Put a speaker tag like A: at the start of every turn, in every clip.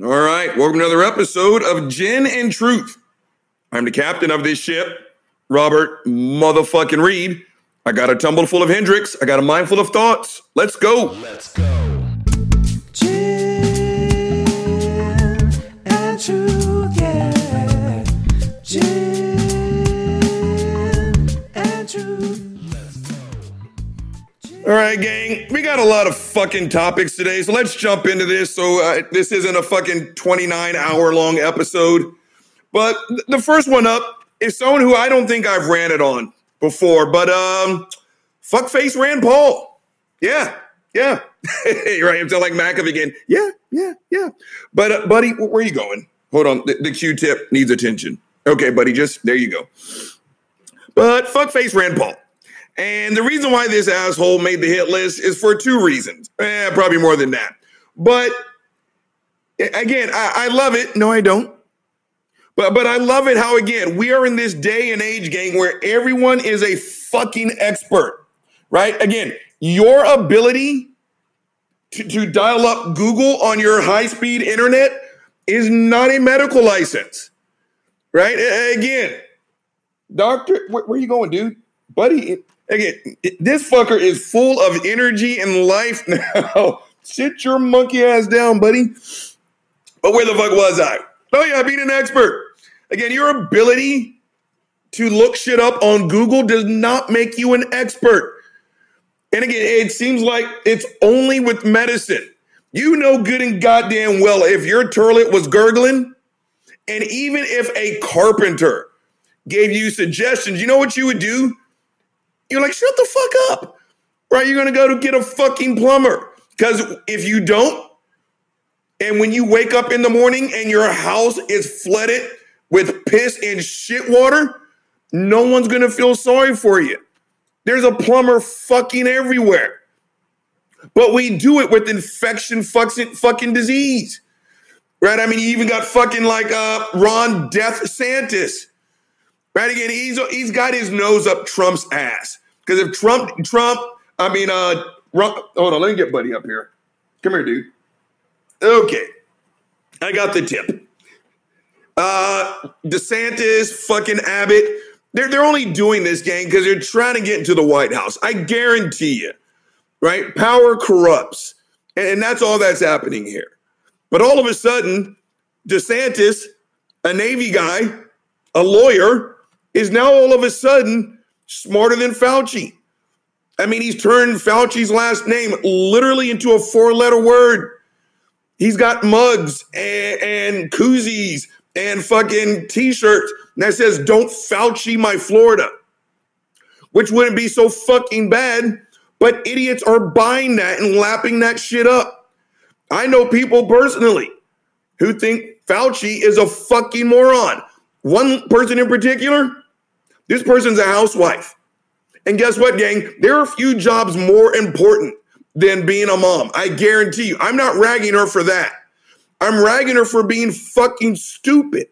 A: All right, welcome to another episode of Gin and Truth. I'm the captain of this ship, Robert motherfucking Reed. I got a tumble full of Hendrick's. I got a mind full of thoughts. Let's go.
B: Let's go.
A: All right, gang, we got a lot of fucking topics today, so let's jump into this. So, uh, this isn't a fucking 29 hour long episode, but th- the first one up is someone who I don't think I've ranted on before, but um, fuckface Rand Paul. Yeah, yeah. right, I'm like Macav again. Yeah, yeah, yeah. But, uh, buddy, where are you going? Hold on, the, the Q tip needs attention. Okay, buddy, just there you go. But fuckface Rand Paul. And the reason why this asshole made the hit list is for two reasons. Eh, probably more than that. But again, I, I love it. No, I don't. But but I love it how again we are in this day and age gang where everyone is a fucking expert. Right? Again, your ability to, to dial up Google on your high-speed internet is not a medical license. Right? Again, doctor, where, where you going, dude? Buddy, again, this fucker is full of energy and life now. Sit your monkey ass down, buddy. But where the fuck was I? Oh yeah, being an expert. Again, your ability to look shit up on Google does not make you an expert. And again, it seems like it's only with medicine. You know good and goddamn well if your toilet was gurgling, and even if a carpenter gave you suggestions, you know what you would do? You're like, shut the fuck up. Right? You're gonna go to get a fucking plumber. Because if you don't, and when you wake up in the morning and your house is flooded with piss and shit water, no one's gonna feel sorry for you. There's a plumber fucking everywhere. But we do it with infection fucking fucking disease. Right? I mean, you even got fucking like uh Ron Death Santis. Right again, he's he's got his nose up Trump's ass. Because if Trump, Trump, I mean, uh, hold on, let me get Buddy up here. Come here, dude. Okay, I got the tip. Uh, DeSantis, fucking Abbott, they're they're only doing this gang because they're trying to get into the White House. I guarantee you, right? Power corrupts, and, and that's all that's happening here. But all of a sudden, DeSantis, a Navy guy, a lawyer, is now all of a sudden smarter than Fauci. I mean, he's turned Fauci's last name literally into a four letter word. He's got mugs and, and koozies and fucking t shirts that says, Don't Fauci my Florida, which wouldn't be so fucking bad, but idiots are buying that and lapping that shit up. I know people personally who think Fauci is a fucking moron. One person in particular, this person's a housewife. And guess what, gang? There are few jobs more important than being a mom. I guarantee you. I'm not ragging her for that. I'm ragging her for being fucking stupid.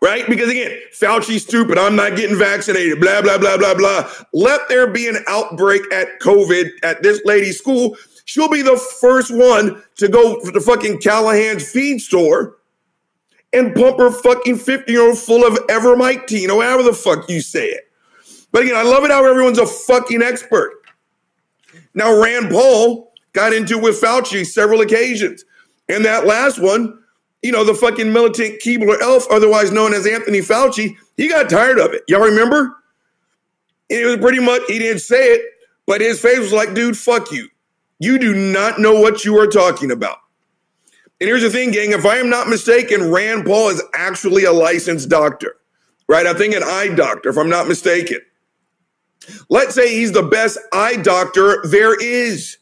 A: Right? Because again, Fauci's stupid. I'm not getting vaccinated. Blah, blah, blah, blah, blah. Let there be an outbreak at COVID at this lady's school. She'll be the first one to go to the fucking Callahan's feed store and pump her fucking 50 year old full of Evermictine or however the fuck you say it. But again, I love it how everyone's a fucking expert. Now, Rand Paul got into it with Fauci several occasions. And that last one, you know, the fucking militant Keebler elf, otherwise known as Anthony Fauci, he got tired of it. Y'all remember? It was pretty much, he didn't say it, but his face was like, dude, fuck you. You do not know what you are talking about. And here's the thing, gang. If I am not mistaken, Rand Paul is actually a licensed doctor, right? I think an eye doctor, if I'm not mistaken. Let's say he's the best eye doctor there is.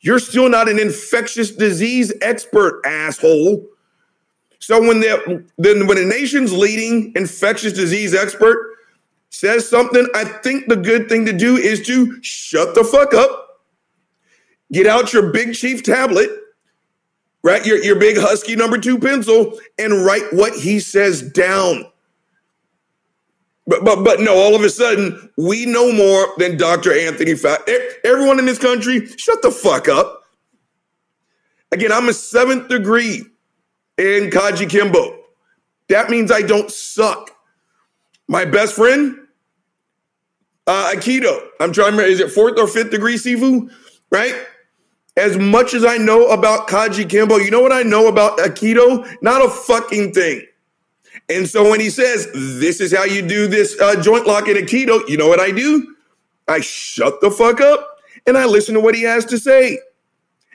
A: You're still not an infectious disease expert, asshole. So when the then when a nation's leading infectious disease expert says something, I think the good thing to do is to shut the fuck up, get out your big chief tablet, right? Your, your big husky number two pencil, and write what he says down. But, but but no, all of a sudden, we know more than Dr. Anthony Fauci. Everyone in this country, shut the fuck up. Again, I'm a seventh degree in Kajukenbo. That means I don't suck. My best friend, uh, Aikido. I'm trying to remember, is it fourth or fifth degree Sifu? Right? As much as I know about Kajukenbo, you know what I know about Aikido? Not a fucking thing. And so when he says, this is how you do this uh, joint lock in Aikido, you know what I do? I shut the fuck up and I listen to what he has to say.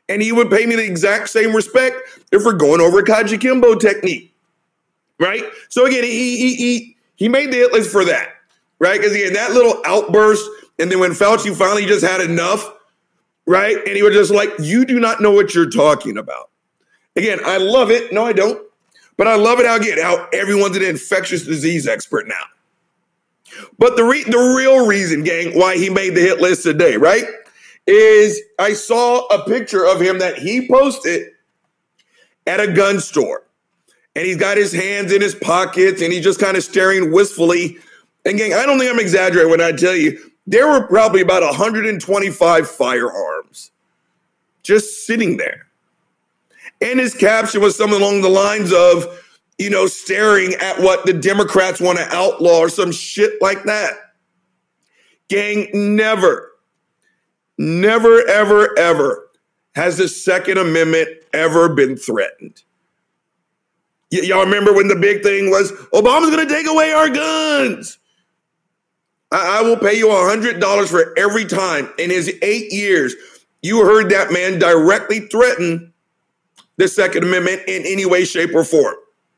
A: And he would pay me the exact same respect if we're going over Kajukenbo technique. Right? So again, he he he, he made the hit list for that. Right? Because he had that little outburst. And then when Fauci finally just had enough, right? And he was just like, You do not know what you're talking about. Again, I love it. No, I don't. But I love it how again how everyone's an infectious disease expert now. But the re- the real reason, gang, why he made the hit list today, right, is I saw a picture of him that he posted at a gun store, and he's got his hands in his pockets, and he's just kind of staring wistfully. And gang, I don't think I'm exaggerating when I tell you there were probably about 125 firearms just sitting there. And his caption was something along the lines of, you know, staring at what the Democrats want to outlaw or some shit like that. Gang, never, never, ever, ever has the Second Amendment ever been threatened. Y- y'all remember when the big thing was Obama's going to take away our guns? I, I will pay you $100 for every time in his eight years you heard that man directly threaten the Second Amendment in any way, shape, or form.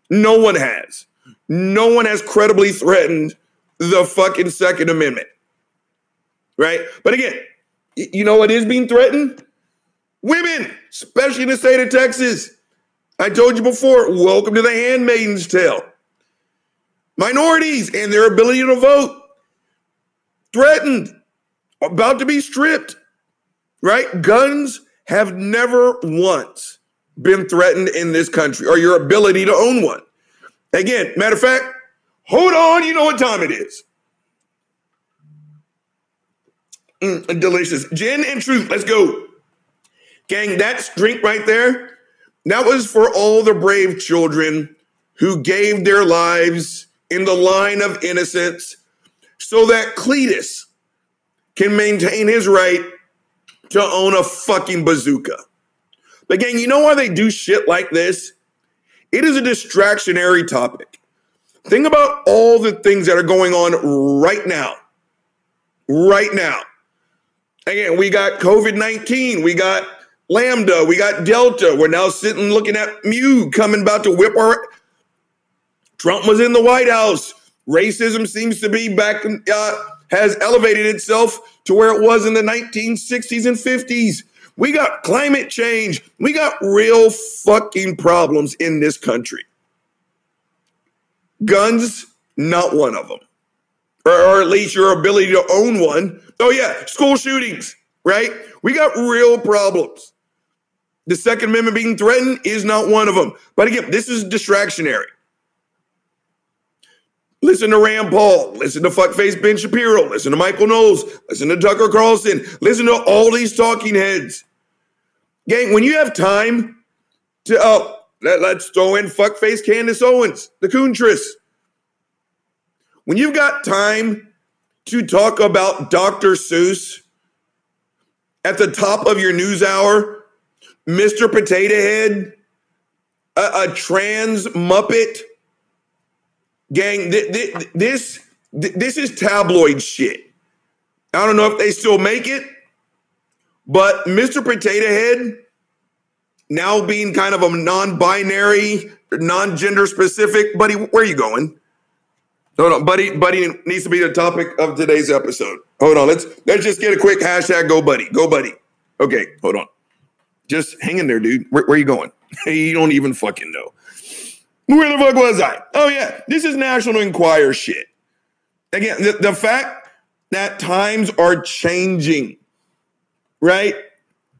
A: No one has. No one has credibly threatened the fucking Second Amendment. Right? But again, you know what is being threatened? Women, especially in the state of Texas. I told you before, welcome to the handmaiden's tale. Minorities and their ability to vote threatened, about to be stripped. Right? Guns have never once been threatened in this country or your ability to own one. Again, matter of fact, hold on, you know what time it is. Mm, delicious. Gin and truth, let's go. Gang, that's drink right there, that was for all the brave children who gave their lives in the line of innocence so that Cletus can maintain his right to own a fucking bazooka. But gang, you know why they do shit like this? It is a distractionary topic. Think about all the things that are going on right now. Right now. Again, we got COVID 19, we got Lambda, we got Delta. We're now sitting looking at Mu coming about to whip our. Trump was in the White House. Racism seems to be back, uh, has elevated itself to where it was in the 1960s and 50s. We got climate change. We got real fucking problems in this country. Guns, not one of them. Or, or at least your ability to own one. Oh, yeah, school shootings, right? We got real problems. The Second Amendment being threatened is not one of them. But again, this is distractionary. Listen to Rand Paul. Listen to fuckface Ben Shapiro. Listen to Michael Knowles. Listen to Tucker Carlson. Listen to all these talking heads. Gang, when you have time to, oh, let, us throw in fuckface Candace Owens, the Coontress. When you've got time to talk about Dr. Seuss at the top of your news hour, Mr. Potato Head, a, a trans Muppet, gang, th- th- this th- this is tabloid shit. I don't know if they still make it, but Mr. Potato Head, now being kind of a non-binary, non-gender specific, buddy, where are you going? Hold on, buddy. Buddy needs to be the topic of today's episode. Hold on, let's let's just get a quick hashtag. Go, buddy. Go, buddy. Okay, hold on. Just hang in there, dude. Where, where you going? you don't even fucking know. Where the fuck was I? Oh yeah, this is National Enquirer shit. Again, the, the fact that times are changing, right?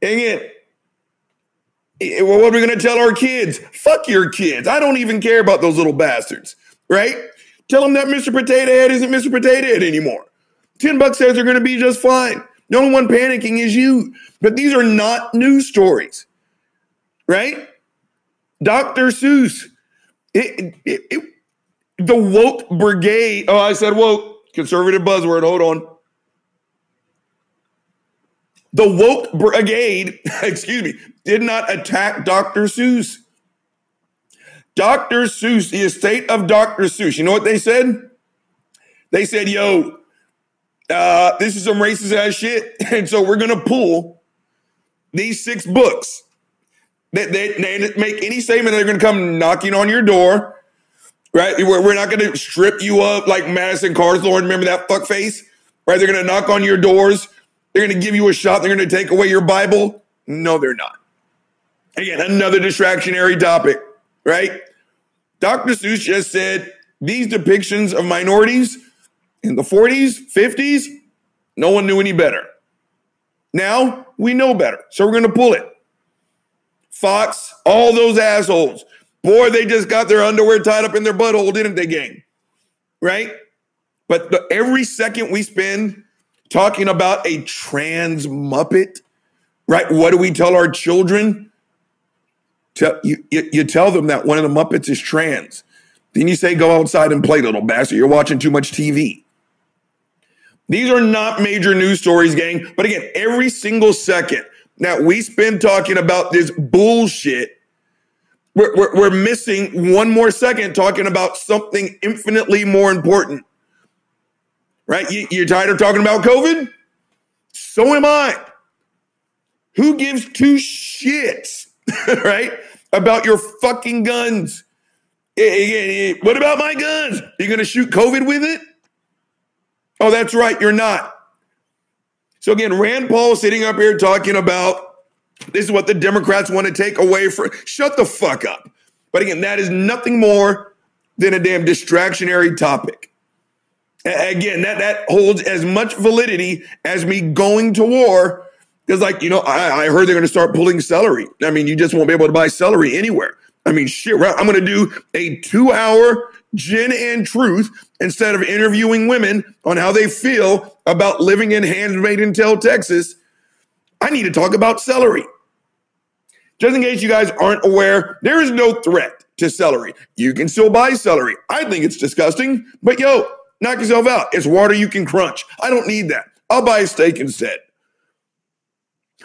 A: Again, what are we gonna tell our kids? Fuck your kids. I don't even care about those little bastards, right? Tell them that Mr. Potato Head isn't Mr. Potato Head anymore. Ten bucks says they're gonna be just fine. The only one panicking is you. But these are not news stories. right? Dr. Seuss. It, it, it, the woke brigade. Oh, I said woke. Conservative buzzword. Hold on. The woke brigade, excuse me, did not attack Dr. Seuss. Dr. Seuss, the estate of Dr. Seuss, you know what they said? They said, yo, uh, this is some racist ass shit. And so we're going to pull these six books. That they, they make any statement, they're going to come knocking on your door, right? We're, we're not going to strip you up like Madison Carswell. Remember that fuck face, right? They're going to knock on your doors. They're going to give you a shot. They're going to take away your Bible. No, they're not. Again, another distractionary topic, right? Dr. Seuss just said these depictions of minorities in the 40s, 50s, no one knew any better. Now we know better. So we're going to pull it. Fox, all those assholes. Boy, they just got their underwear tied up in their butthole, didn't they, gang? Right? But the, every second we spend talking about a trans Muppet, right? What do we tell our children? Tell, you, you, you tell them that one of the Muppets is trans. Then you say, go outside and play, little bastard. You're watching too much TV. These are not major news stories, gang. But again, every single second now we spend talking about this bullshit. We're, we're, we're missing one more second talking about something infinitely more important. Right? You, you're tired of talking about COVID? So am I. Who gives two shits, right? About your fucking guns? Eh, eh, eh, What about my guns? You gonna shoot COVID with it? Oh, that's right, you're not. So again, Rand Paul sitting up here talking about this is what the Democrats want to take away from. shut the fuck up. But again, that is nothing more than a damn distractionary topic. Again, that that holds as much validity as me going to war. Because, like, you know, I, I heard they're going to start pulling celery. I mean, you just won't be able to buy celery anywhere. I mean, shit, right? I'm going to do a two hour gin and truth instead of interviewing women on how they feel about living in Handmaiden Tell, Texas. I need to talk about celery. Just in case you guys aren't aware, there is no threat to celery. You can still buy celery. I think it's disgusting, but yo, knock yourself out. It's water you can crunch. I don't need that. I'll buy a steak instead.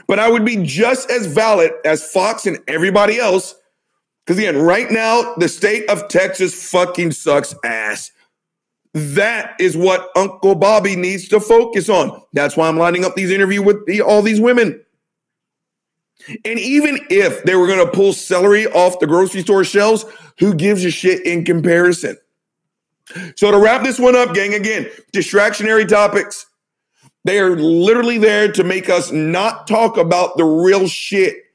A: But I would be just as valid as Fox and everybody else. Because again, right now, the state of Texas fucking sucks ass. That is what Uncle Bobby needs to focus on. That's why I'm lining up these interviews with the, all these women. And even if they were going to pull celery off the grocery store shelves, who gives a shit in comparison? So to wrap this one up, gang, again, distractionary topics. They are literally there to make us not talk about the real shit.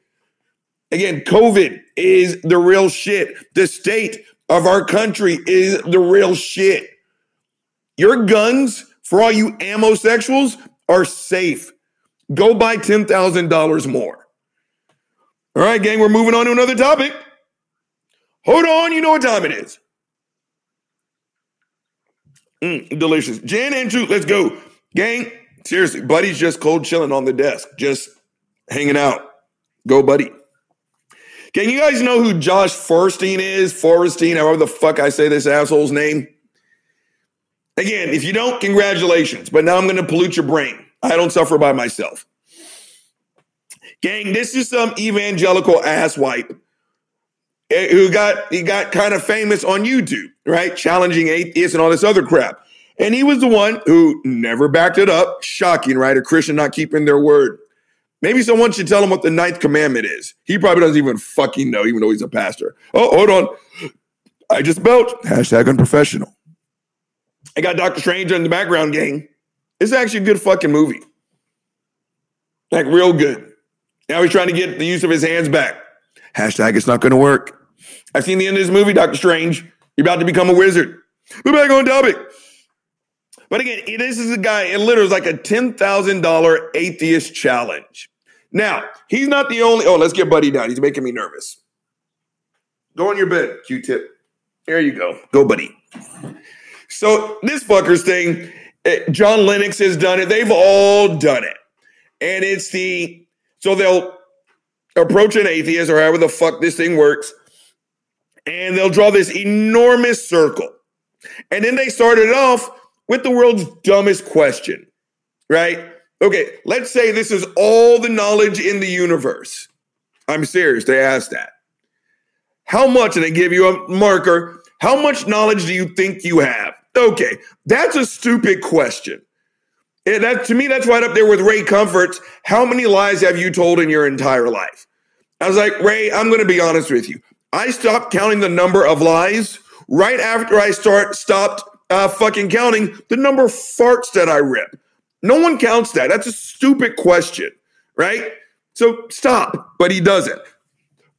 A: Again, COVID is the real shit. The state of our country is the real shit. Your guns, for all you ammosexuals, are safe. Go buy $10,000 more. All right, gang, we're moving on to another topic. Hold on, you know what time it is. Mm, delicious. Gin and Truth, let's go. Gang, seriously, Buddy's just cold chilling on the desk, just hanging out. Go, Buddy. Can you guys know who Josh Feuerstein is? Feuerstein, however the fuck I say this asshole's name. Again, if you don't, congratulations. But now I'm going to pollute your brain. I don't suffer by myself. Gang, this is some evangelical asswipe eh, who got he got kind of famous on YouTube, right? Challenging atheists and all this other crap. And he was the one who never backed it up. Shocking, right? A Christian not keeping their word. Maybe someone should tell him what the ninth commandment is. He probably doesn't even fucking know, even though he's a pastor. Oh, hold on. I just belched. Hashtag unprofessional. I got Doctor Strange in the background, gang. It's actually a good fucking movie. Like, real good. Now he's trying to get the use of his hands back. Hashtag it's not going to work. I've seen the end of this movie, Doctor Strange. You're about to become a wizard. We're back on topic. But again, this is a guy, it literally is like a $10,000 atheist challenge. Now, he's not the only. Oh, let's get Buddy down. He's making me nervous. Go on your bed, Q tip. There you go. Go, Buddy. So, this fucker's thing, eh, John Lennox has done it. They've all done it. And it's the, so they'll approach an atheist or however the fuck this thing works, and they'll draw this enormous circle. And then they started off with the world's dumbest question, right? Okay, let's say this is all the knowledge in the universe. I'm serious, they asked that. How much, and they give you a marker, how much knowledge do you think you have? Okay, that's a stupid question. And that to me, that's right up there with Ray Comfort's. How many lies have you told in your entire life? I was like, Ray, I'm going to be honest with you. I stopped counting the number of lies right after I start stopped uh, fucking counting the number of farts that I rip. No one counts that. That's a stupid question, right? So stop. But he doesn't.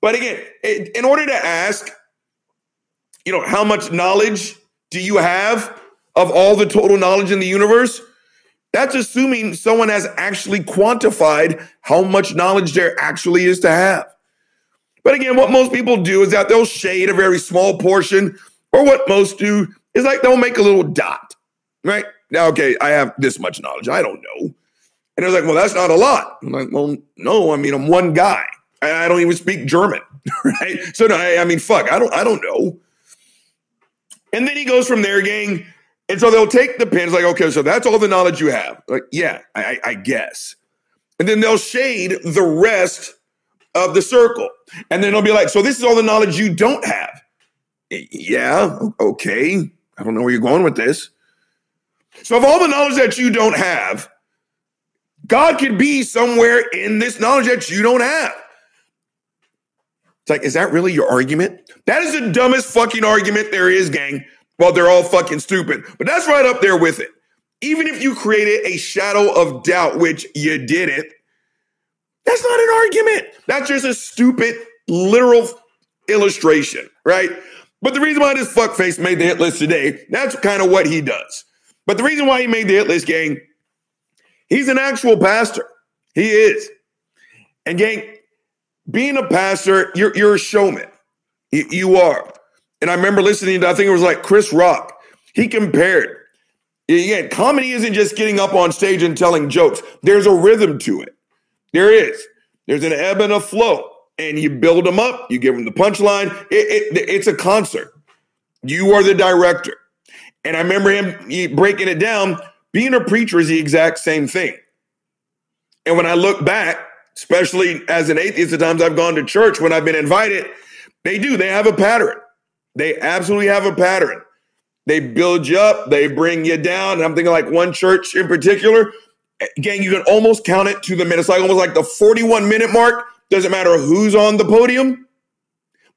A: But again, in order to ask, you know, how much knowledge do you have of all the total knowledge in the universe? That's assuming someone has actually quantified how much knowledge there actually is to have. But again, what most people do is that they'll shade a very small portion, or what most do is like they'll make a little dot, right? Now, okay, I have this much knowledge. I don't know. And they're like, well, that's not a lot. I'm like, well, no, I mean, I'm one guy. I, I don't even speak German, right? So no, I, I mean, fuck, I don't, I don't know. And then he goes from there, gang. And so they'll take the pins, like, okay, so that's all the knowledge you have. Like, yeah, I, I guess. And then they'll shade the rest of the circle. And then they'll be like, so this is all the knowledge you don't have. Yeah, okay. I don't know where you're going with this. So, of all the knowledge that you don't have, God could be somewhere in this knowledge that you don't have. It's like, is that really your argument? That is the dumbest fucking argument there is, gang. Well, they're all fucking stupid, but that's right up there with it. Even if you created a shadow of doubt, which you didn't, that's not an argument. That's just a stupid, literal illustration, right? But the reason why this fuckface made the hit list today, that's kind of what he does. But the reason why he made the hit list, gang, he's an actual pastor. He is. And gang, being a pastor, you're, you're a showman. You, you are. And I remember listening to, I think it was like Chris Rock. He compared. Again, comedy isn't just getting up on stage and telling jokes. There's a rhythm to it. There is. There's an ebb and a flow. And you build them up, you give them the punchline. It, it, it's a concert. You are the director. And I remember him breaking it down. Being a preacher is the exact same thing. And when I look back, especially as an atheist, the times I've gone to church when I've been invited, they do. They have a pattern. They absolutely have a pattern. They build you up, they bring you down. And I'm thinking like one church in particular. Again, you can almost count it to the minute. It's like almost like the 41 minute mark. Doesn't matter who's on the podium,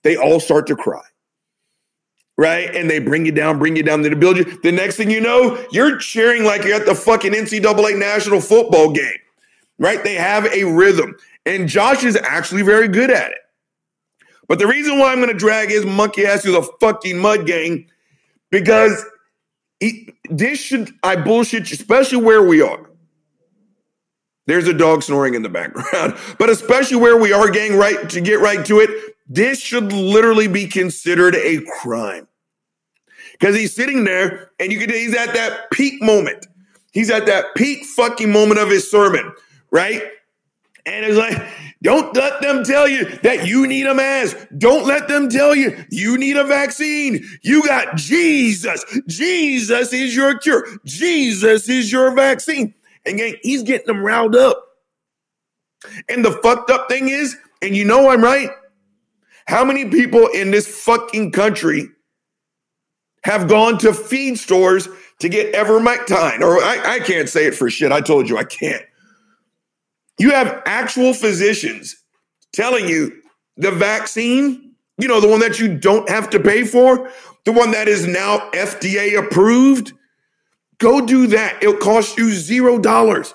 A: they all start to cry. Right? And they bring you down, bring you down, they build you. The next thing you know, you're cheering like you're at the fucking NCAA national football game. Right? They have a rhythm. And Josh is actually very good at it. But the reason why I'm going to drag his monkey ass to the fucking mud gang, because he, this should, I bullshit, you, especially where we are. There's a dog snoring in the background, but especially where we are, gang, right to get right to it, this should literally be considered a crime. Because he's sitting there and you can he's at that peak moment. He's at that peak fucking moment of his sermon, right? And it's like, don't let them tell you that you need a mask. Don't let them tell you you need a vaccine. You got Jesus. Jesus is your cure. Jesus is your vaccine. And he's getting them riled up. And the fucked up thing is, and you know I'm right, how many people in this fucking country have gone to feed stores to get Ivermectin? Or I, I can't say it for shit. I told you I can't. You have actual physicians telling you the vaccine, you know, the one that you don't have to pay for, the one that is now FDA approved, go do that. It'll cost you zero dollars.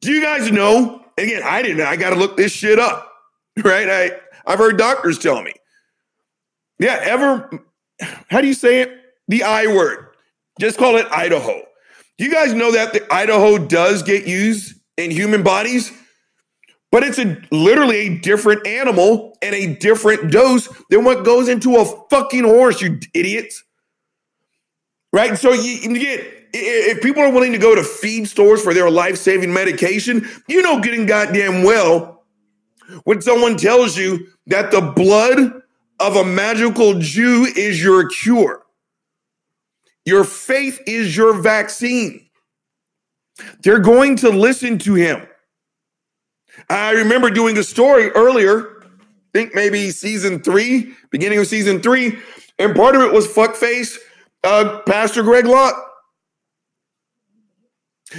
A: Do you guys know? Again, I didn't. I got to look this shit up, right? I I've heard doctors tell me. Yeah, ever. How do you say it? The I word. Just call it Idaho. You guys know that the Idaho does get used in human bodies, but it's a literally a different animal and a different dose than what goes into a fucking horse, you idiots. Right? So you, you get if people are willing to go to feed stores for their life-saving medication, you know getting goddamn well when someone tells you that the blood of a magical Jew is your cure. Your faith is your vaccine. They're going to listen to him. I remember doing a story earlier, I think maybe season three, beginning of season three, and part of it was fuckface uh, Pastor Greg Locke.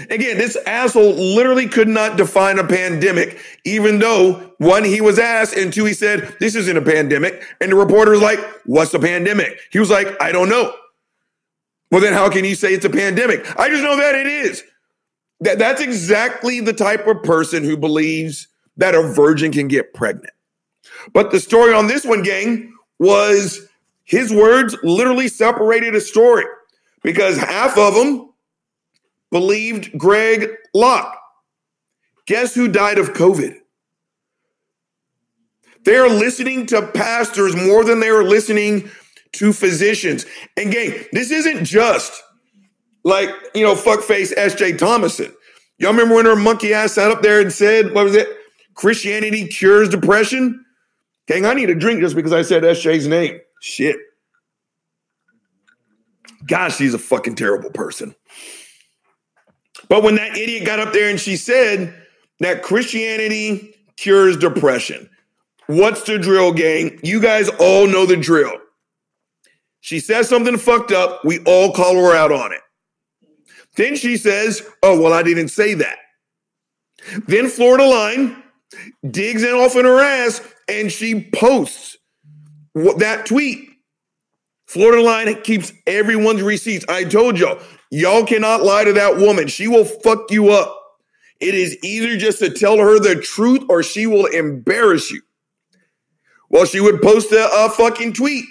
A: Again, this asshole literally could not define a pandemic, even though one, he was asked, and two, he said, This isn't a pandemic. And the reporter was like, What's a pandemic? He was like, I don't know. Well, then how can you say it's a pandemic? I just know that it is. That, that's exactly the type of person who believes that a virgin can get pregnant. But the story on this one, gang, was his words literally separated a story because half of them believed Greg Locke. Guess who died of COVID? They're listening to pastors more than they are listening to physicians. And gang, this isn't just like, you know, fuckface SJ Thomason. Y'all remember when her monkey ass sat up there and said, what was it? Christianity cures depression? Gang, I need a drink just because I said SJ's name. Shit. Gosh, she's a fucking terrible person. But when that idiot got up there and she said that Christianity cures depression, what's the drill, gang? You guys all know the drill. She says something fucked up. We all call her out on it. Then she says, Oh, well, I didn't say that. Then Florida Line digs in off in her ass and she posts that tweet. Florida Line keeps everyone's receipts. I told y'all, y'all cannot lie to that woman. She will fuck you up. It is either just to tell her the truth or she will embarrass you. Well, she would post a, a fucking tweet.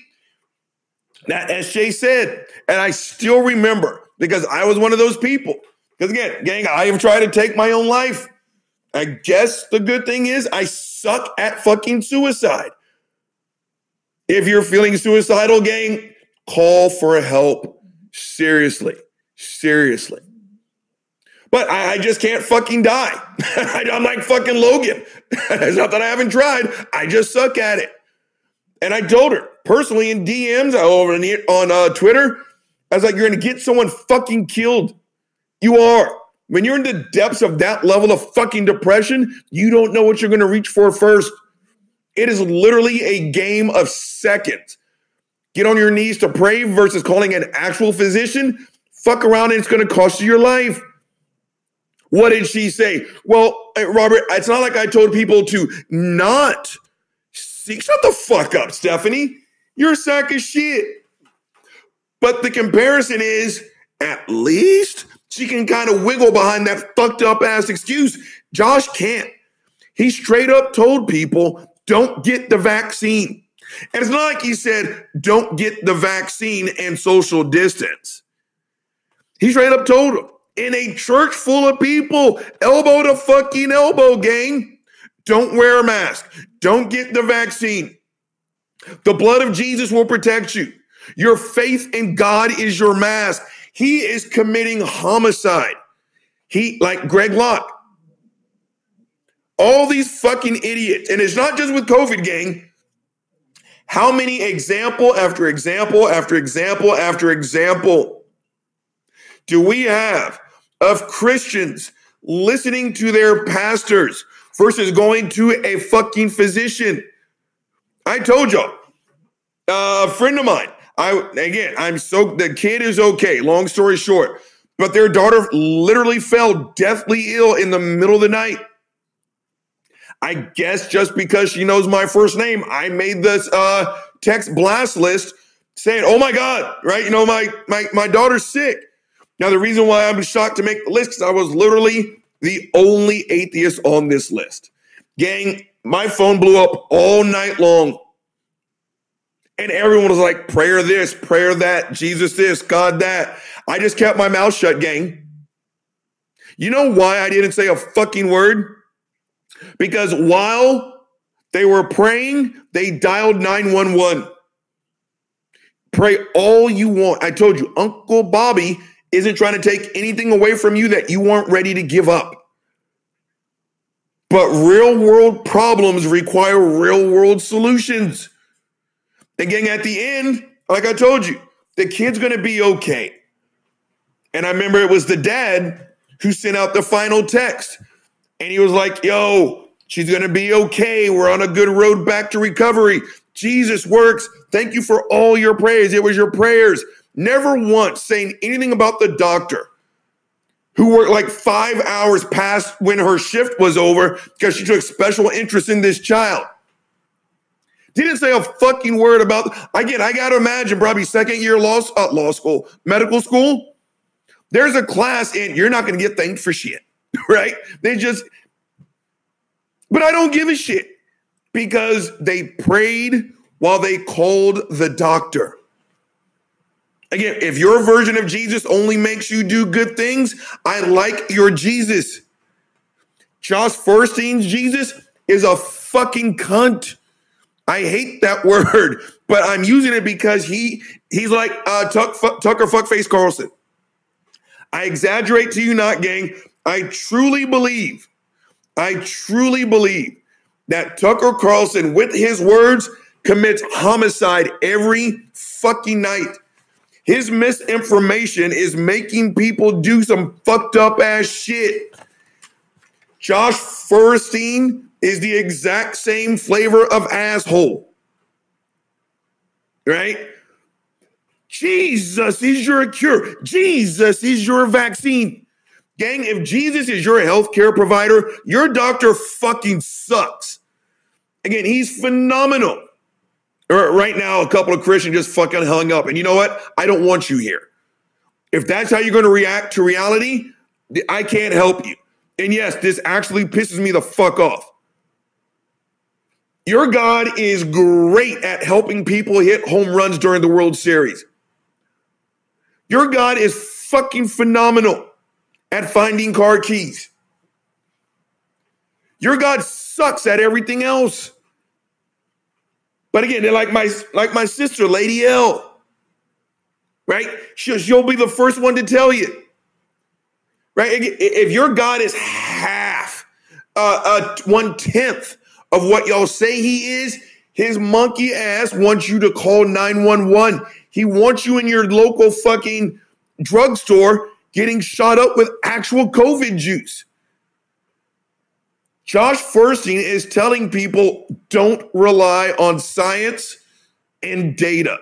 A: That SJ said, and I still remember because I was one of those people. Because again, gang, I have tried to take my own life. I guess the good thing is I suck at fucking suicide. If you're feeling suicidal, gang, call for help. Seriously. Seriously. But I, I just can't fucking die. I'm like fucking Logan. it's not that I haven't tried. I just suck at it. And I told her personally in DMs over on uh, Twitter, I was like, you're going to get someone fucking killed. You are. When you're in the depths of that level of fucking depression, you don't know what you're going to reach for first. It is literally a game of seconds. Get on your knees to pray versus calling an actual physician. Fuck around and it's going to cost you your life. What did she say? Well, uh, Robert, it's not like I told people to not seek. Shut the fuck up, Stephanie. You're a sack of shit. But the comparison is at least she can kind of wiggle behind that fucked up ass excuse. Josh can't. He straight up told people don't get the vaccine. And it's not like he said, don't get the vaccine and social distance. He straight up told them in a church full of people, elbow to fucking elbow, gang, don't wear a mask. Don't get the vaccine. The blood of Jesus will protect you. Your faith in God is your mask. He is committing homicide. He, like Greg Locke, all these fucking idiots, and it's not just with COVID, gang. How many example after example after example after example do we have of Christians listening to their pastors versus going to a fucking physician? I told y'all, a friend of mine, I again, I'm so the kid is okay, long story short, but their daughter literally fell deathly ill in the middle of the night. I guess just because she knows my first name, I made this uh, text blast list saying, "Oh my God!" Right? You know, my my my daughter's sick. Now, the reason why I'm shocked to make the list is I was literally the only atheist on this list. Gang, my phone blew up all night long. And everyone was like, prayer this, prayer that, Jesus this, God that. I just kept my mouth shut, gang. You know why I didn't say a fucking word? Because while they were praying, they dialed 911. Pray all you want. I told you, Uncle Bobby isn't trying to take anything away from you that you weren't ready to give up. But real world problems require real world solutions. And gang, at the end, like I told you, the kid's gonna be okay. And I remember it was the dad who sent out the final text. And he was like, yo, she's gonna be okay. We're on a good road back to recovery. Jesus works. Thank you for all your prayers. It was your prayers. Never once saying anything about the doctor who worked like five hours past when her shift was over because she took special interest in this child. Didn't say a fucking word about. Again, I got to imagine probably second year law, uh, law school, medical school. There's a class and you're not to get thanked for shit, right? They just, but I don't give a shit because they prayed while they called the doctor. Again, if your version of Jesus only makes you do good things, I like your Jesus. Josh Feuerstein's Jesus is a fucking cunt. I hate that word, but I'm using it because he he's like uh, Tuck, fuck, Tucker fuckface Carlson. I exaggerate to you not, gang. I truly believe, I truly believe that Tucker Carlson, with his words, commits homicide every fucking night. His misinformation is making people do some fucked up ass shit. Josh Feuerstein is the exact same flavor of asshole. Right? Jesus is your cure. Jesus is your vaccine. Gang, if Jesus is your healthcare provider, your doctor fucking sucks. Again, he's phenomenal. Right now, a couple of Christians just fucking hung up. And you know what? I don't want you here. If that's how you're going to react to reality, I can't help you. And yes, this actually pisses me the fuck off. Your God is great at helping people hit home runs during the World Series. Your God is fucking phenomenal at finding car keys. Your God sucks at everything else. But again, they're like my like my sister, Lady L. Right? She'll, she'll be the first one to tell you. Right? If your God is half, uh, uh, one tenth of what y'all say he is, his monkey ass wants you to call 911. He wants you in your local fucking drugstore getting shot up with actual COVID juice. Josh Feuerstein is telling people don't rely on science and data.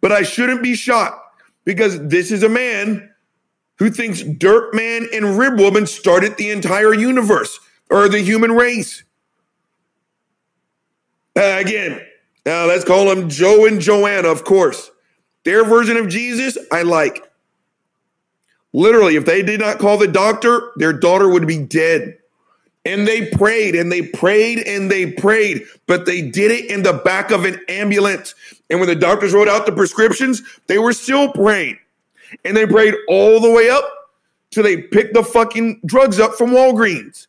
A: But I shouldn't be shocked because this is a man who thinks Dirt Man and Rib Woman started the entire universe or the human race. Uh, again, uh, let's call them Joe and Joanna, of course. Their version of Jesus, I like. Literally, if they did not call the doctor, their daughter would be dead. And they prayed and they prayed and they prayed, but they did it in the back of an ambulance. And when the doctors wrote out the prescriptions, they were still praying. And they prayed all the way up till they picked the fucking drugs up from Walgreens.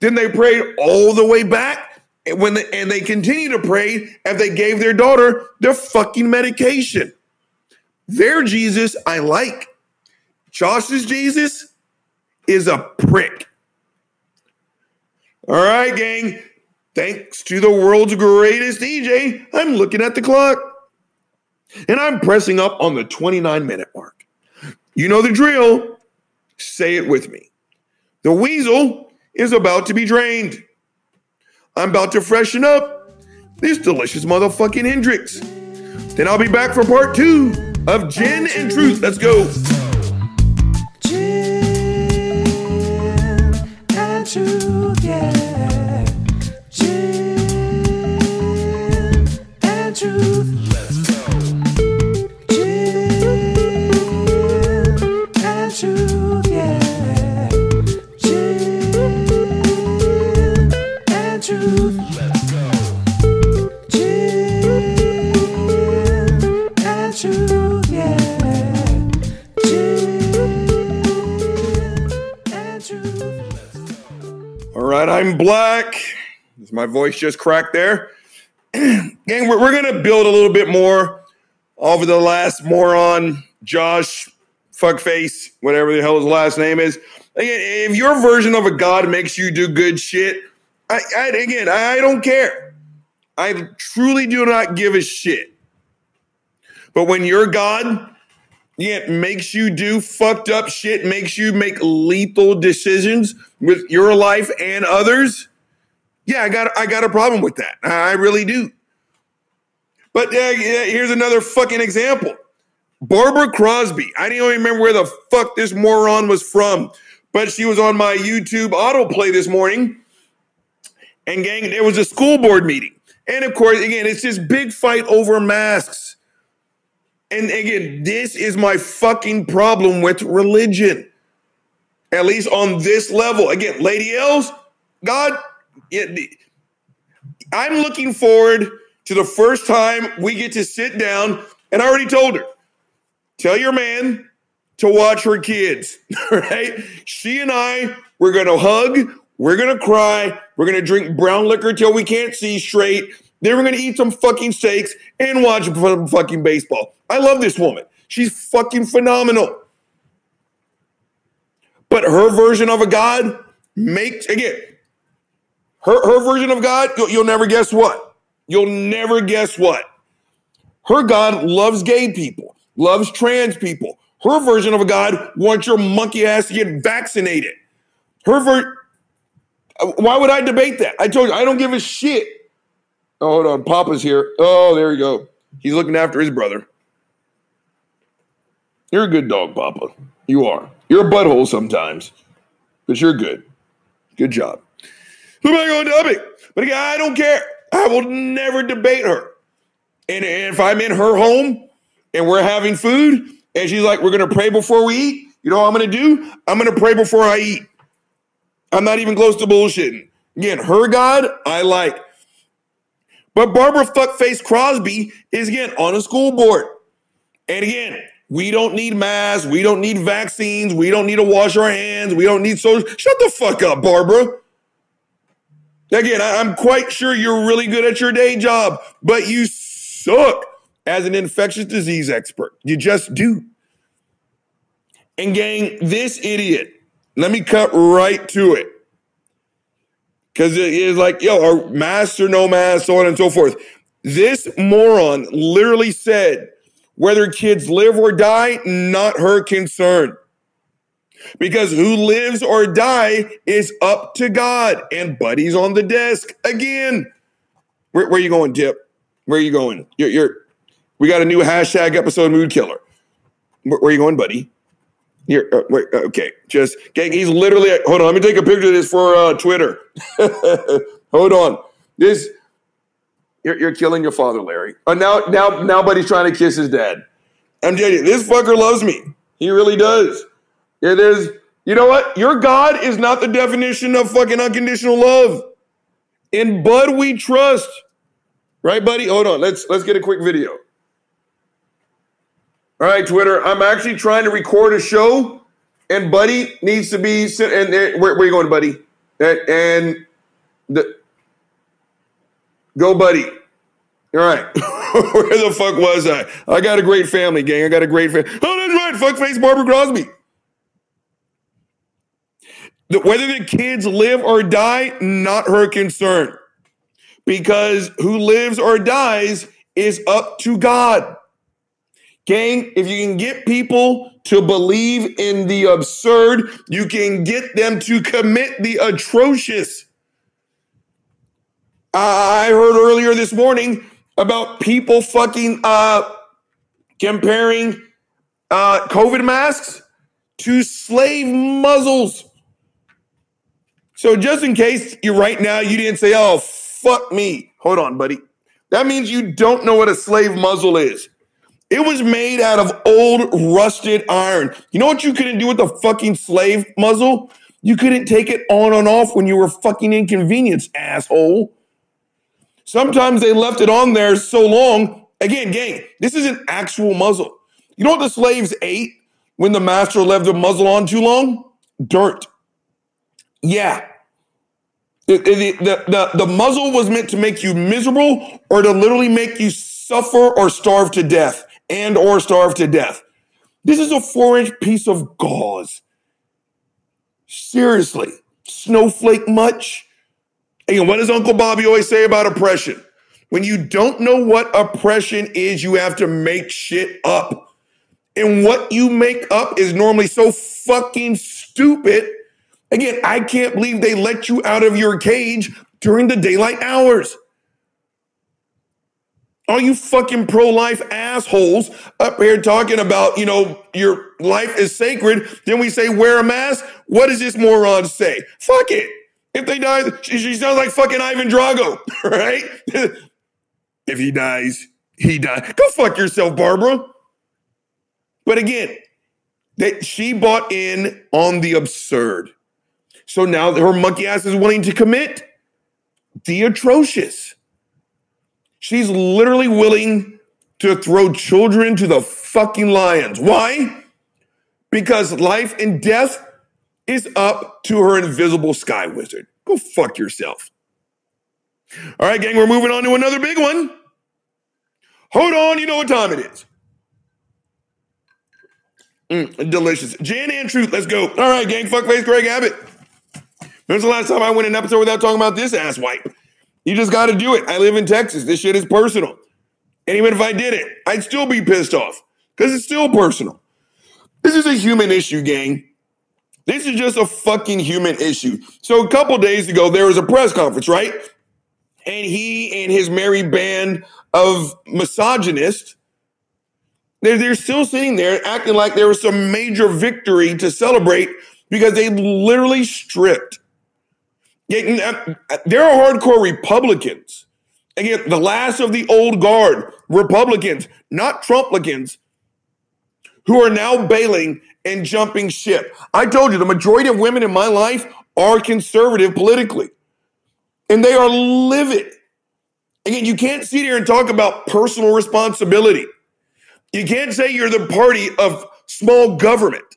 A: Then they prayed all the way back and when and they continued to pray as they gave their daughter their fucking medication. Their Jesus I like. Josh's Jesus is a prick. All right, gang. Thanks to the world's greatest DJ, I'm looking at the clock and I'm pressing up on the 29 minute mark. You know the drill. Say it with me. The weasel is about to be drained. I'm about to freshen up this delicious motherfucking Hendrick's. Then I'll be back for part two of Gin and Truth. Let's go.
C: Gin and truth, yeah.
A: Black. Is my voice just cracked there? Gang, we're, we're going to build a little bit more over the last moron, Josh fuckface, whatever the hell his last name is. Again, if your version of a god makes you do good shit, I, I again, I don't care. I truly do not give a shit. But when your God yeah, makes you do fucked up shit, makes you make lethal decisions with your life and others, yeah, I got I got a problem with that. I really do. But uh, here's another fucking example. Barbara Crosby. I don't even remember where the fuck this moron was from, but she was on my YouTube autoplay this morning. And gang, there was a school board meeting. And of course, again, it's this big fight over masks. And again, this is my fucking problem with religion. At least on this level. Again, Lady L's, God, I'm looking forward to the first time we get to sit down. And I already told her, tell your man to watch her kids, right? She and I, we're going to hug, we're going to cry, we're going to drink brown liquor till we can't see straight. Then we're going to eat some fucking steaks and watch fucking baseball. I love this woman. She's fucking phenomenal. But her version of a God makes, again, her, her version of God, you'll, you'll never guess what. You'll never guess what. Her God loves gay people, loves trans people. Her version of a God wants your monkey ass to get vaccinated. Her ver- uh, why would I debate that? I told you I don't give a shit. Oh, hold on, Papa's here. Oh, there you go. He's looking after his brother. You're a good dog, Papa. You are. You're a butthole sometimes, but you're good. Good job. Who am I going to dub But again, I don't care. I will never debate her. And if I'm in her home and we're having food and she's like, we're going to pray before we eat, you know what I'm going to do? I'm going to pray before I eat. I'm not even close to bullshitting. Again, her God, I like. But Barbara Fuckface Crosby is again on a school board. And again, we don't need masks. We don't need vaccines. We don't need to wash our hands. We don't need social. Shut the fuck up, Barbara. Again, I- I'm quite sure you're really good at your day job, but you suck as an infectious disease expert. You just do. And gang, this idiot, let me cut right to it. Because it is like, yo, are masks or no masks, so on and so forth. This moron literally said, whether kids live or die, not her concern. Because who lives or die is up to God. And Buddy's on the desk again. Where, where you going, Dip? Where are you going? You're, you're we got a new hashtag episode mood killer. Where, where you going, Buddy? Here, uh, wait, okay. Just gang. He's literally. Hold on. Let me take a picture of this for uh, Twitter. hold on. This. You're, you're killing your father, Larry. Uh, now, now, now, Buddy's trying to kiss his dad. I'm telling you, this fucker loves me. He really does. Yeah, there's. You know what? Your God is not the definition of fucking unconditional love. In Bud, we trust. Right, buddy? Hold on. Let's let's get a quick video. All right, Twitter. I'm actually trying to record a show, and Buddy needs to be. And, where, where you going, Buddy? And, the go, Buddy. All right. where the fuck was I? I got a great family, gang. I got a great family. Oh, that's right. Fuckface Barbara Crosby. The- whether the kids live or die, not her concern. Because who lives or dies is up to God. Gang, if you can get people to believe in the absurd, you can get them to commit the atrocious. I heard earlier this morning about people fucking uh, comparing uh, COVID masks to slave muzzles. So just in case you right now you didn't say, "Oh fuck me," hold on, buddy. That means you don't know what a slave muzzle is. It was made out of old rusted iron. You know what you couldn't do with the fucking slave muzzle? You couldn't take it on and off when you were fucking inconvenienced, asshole. Sometimes they left it on there so long. Again, gang, this is an actual muzzle. You know what the slaves ate when the master left the muzzle on too long? Dirt. Yeah. The, the, the, the, muzzle was meant to make you miserable or to literally make you suffer or starve to death and or starve to death. This is a four inch piece of gauze. Seriously, snowflake much? And what does Uncle Bobby always say about oppression? When you don't know what oppression is, you have to make shit up. And what you make up is normally so fucking stupid. Again, I can't believe they let you out of your cage during the daylight hours. All you fucking pro life assholes up here talking about, you know, your life is sacred. Then we say wear a mask. What does this moron say? Fuck it. If they die, she, sounds like fucking Ivan Drago, right? if he dies, he dies. Go fuck yourself, Barbara. But again, that she bought in on the absurd. So now her monkey ass is willing to commit the atrocious. She's literally willing to throw children to the fucking lions. Why? Because life and death is up to her invisible sky wizard. Go fuck yourself. All right, gang, we're moving on to another big one. Hold on, you know what time it is. Mm, delicious. Gin and Truth, let's go. All right, gang, fuckface Greg Abbott. When's the last time I went an episode without talking about this ass wipe? You just got to do it. I live in Texas. This shit is personal. And even if I did it, I'd still be pissed off because it's still personal. This is a human issue, gang. This is just a fucking human issue. So a couple days ago, there was a press conference, right? And he and his merry band of misogynists, they're, they're still sitting there acting like there was some major victory to celebrate because they literally stripped yeah, uh, uh, There are hardcore Republicans. Again, the last of the old guard, Republicans, not Trumplicans, who are now bailing and jumping ship. I told you the majority of women in my life are conservative politically, and they are livid. Again, you can't sit here and talk about personal responsibility. You can't say you're the party of small government,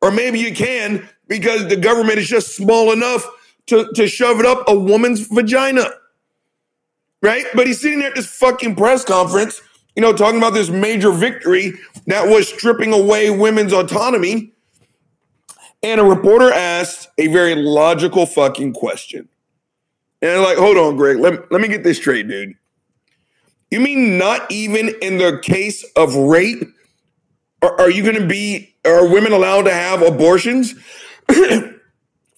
A: or maybe you can because the government is just small enough to, to shove it up a woman's vagina. Right? But he's sitting there at this fucking press conference, you know, talking about this major victory that was stripping away women's autonomy. And a reporter asked a very logical fucking question. And like, hold on, Greg, let, let me get this straight, dude. You mean not even in the case of rape are, are you going to be, are women allowed to have abortions?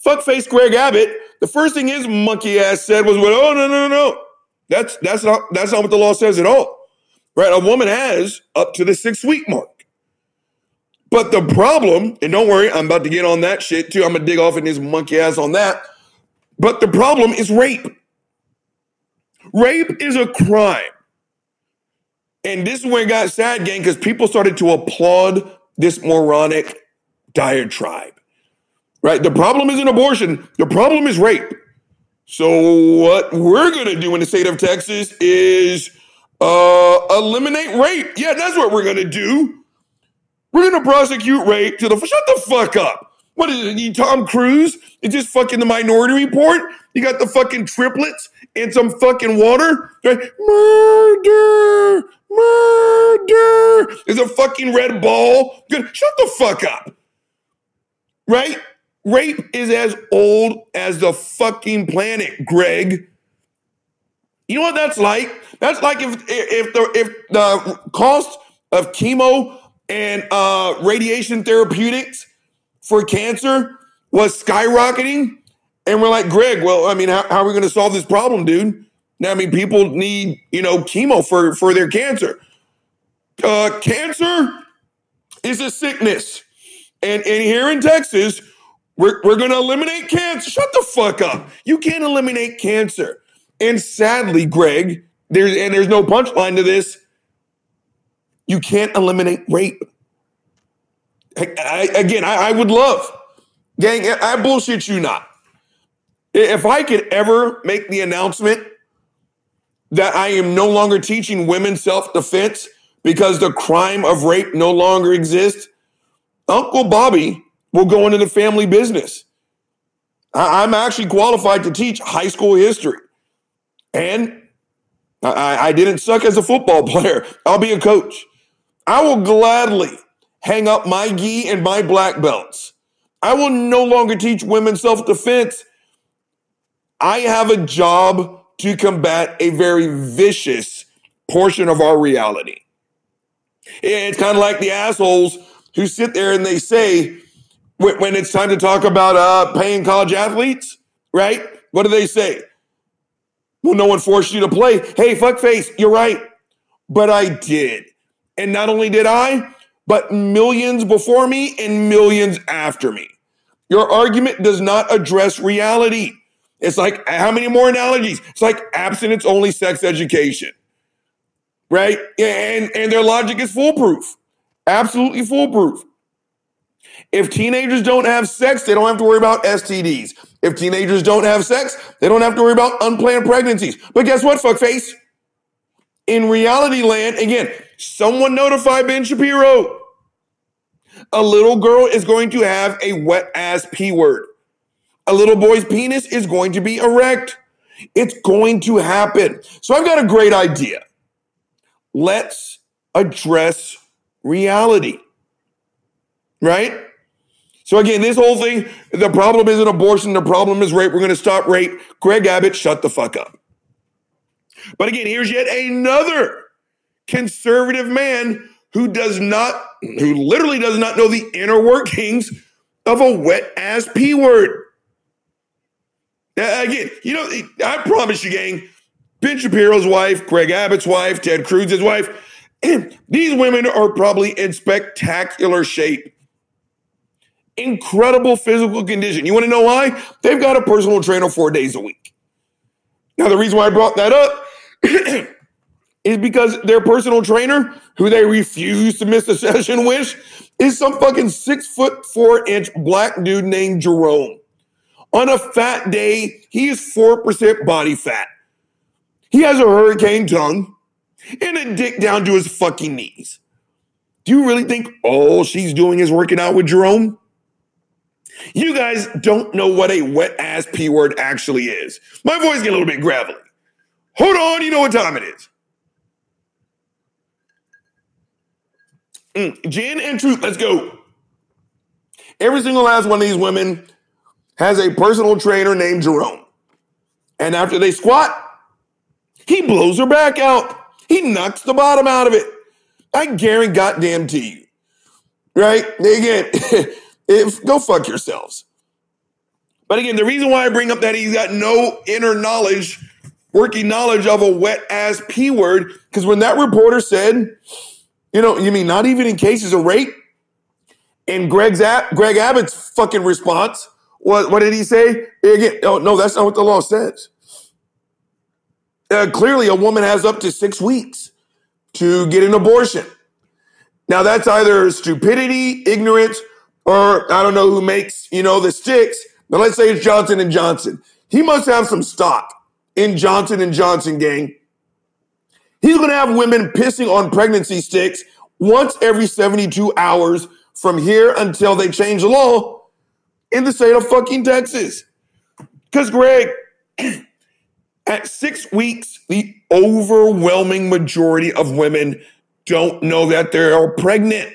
A: Fuckface Greg Abbott, the first thing his monkey ass said was, well, oh, no, no, no, no. That's, that's, not, that's not what the law says at all. Right? A woman has up to the six week mark. But the problem, and don't worry, I'm about to get on that shit too. I'm going to dig off in his monkey ass on that. But the problem is rape. Rape is a crime. And this is where it got sad, gang, because people started to applaud this moronic diatribe right? The problem isn't abortion, the problem is rape. So, what we're going to do in the state of Texas is uh, eliminate rape. Yeah, that's what we're going to do. We're going to prosecute rape to the. Shut the fuck up. What is it? You Tom Cruise? It's just fucking the minority report. You got the fucking triplets and some fucking water. Right? Murder, murder. There's a fucking red ball. Good. Shut the fuck up. Right? Rape is as old as the fucking planet, Greg. You know what that's like? That's like if if the if the cost of chemo and uh, radiation therapeutics for cancer was skyrocketing, and we're like, Greg, well, I mean, how, how are we going to solve this problem, dude? Now, I mean, people need you know chemo for for their cancer. Uh, cancer is a sickness, and and here in Texas, we're, we're going to eliminate cancer. Shut the fuck up. You can't eliminate cancer. And sadly, Greg, there's and there's no punchline to this. You can't eliminate rape. I, I, again, I, I would love, gang. I bullshit you not. If I could ever make the announcement that I am no longer teaching women self defense because the crime of rape no longer exists, Uncle Bobby will go into the family business. I, am actually qualified to teach high school history. And I, I didn't suck as a football player. I'll be a coach. I will gladly hang up my gi and my black belts. I will no longer teach women self defense. I have a job to combat a very vicious portion of our reality. It's kind of like the assholes who sit there and they say, when when it's time to talk about uh, paying college athletes, right? What do they say? Well, no one forced you to play. Hey, fuckface, you're right. But I did. And not only did I, but millions before me and millions after me. Your argument does not address reality. It's like, how many more analogies? It's like abstinence only sex education, right? And, and their logic is foolproof, absolutely foolproof. If teenagers don't have sex, they don't have to worry about STDs. If teenagers don't have sex, they don't have to worry about unplanned pregnancies. But guess what, fuckface? In reality land, again, someone notify Ben Shapiro. A little girl is going to have a wet ass P word. A little boy's penis is going to be erect. It's going to happen. So I've got a great idea. Let's address reality. Right? So again, this whole thing, the problem isn't abortion, the problem is rape. We're going to stop rape. Greg Abbott, shut the fuck up. But again, here's yet another conservative man who does not, who literally does not know the inner workings of a wet ass P word. Now, again, you know, I promise you, gang, Ben Shapiro's wife, Greg Abbott's wife, Ted Cruz's wife, these women are probably in spectacular shape. Incredible physical condition. You want to know why? They've got a personal trainer four days a week. Now, the reason why I brought that up is because their personal trainer, who they refuse to miss a session with, is some fucking six foot four inch black dude named Jerome. On a fat day, he is 4% body fat. He has a hurricane tongue and a dick down to his fucking knees. Do you really think all she's doing is working out with Jerome? You guys don't know what a wet ass P word actually is. My voice get a little bit gravelly. Hold on, you know what time it is. Mm, and Truth, let's go. Every single last one of these women has a personal trainer named Jerome. And after they squat, he blows her back out. He knocks the bottom out of it. I guarantee goddamn to you. Right? Again, if go fuck yourselves. But again, the reason why I bring up that he's got no inner knowledge, working knowledge of a wet ass P word, because when that reporter said, you know, you mean not even in cases of rape? And Greg's Ab- Greg Abbott's fucking response was, what did he say? Again, oh, no, that's not what the law says. Uh, clearly, a woman has up to six weeks to get an abortion. Now, that's either stupidity, ignorance, or I don't know who makes you know the sticks. But let's say it's Johnson and Johnson. He must have some stock in Johnson and Johnson, gang. He's going to have women pissing on pregnancy sticks once every 72 hours from here until they change the law in the state of fucking Texas. Because, Greg, at six weeks, the overwhelming majority of women don't know that they are pregnant.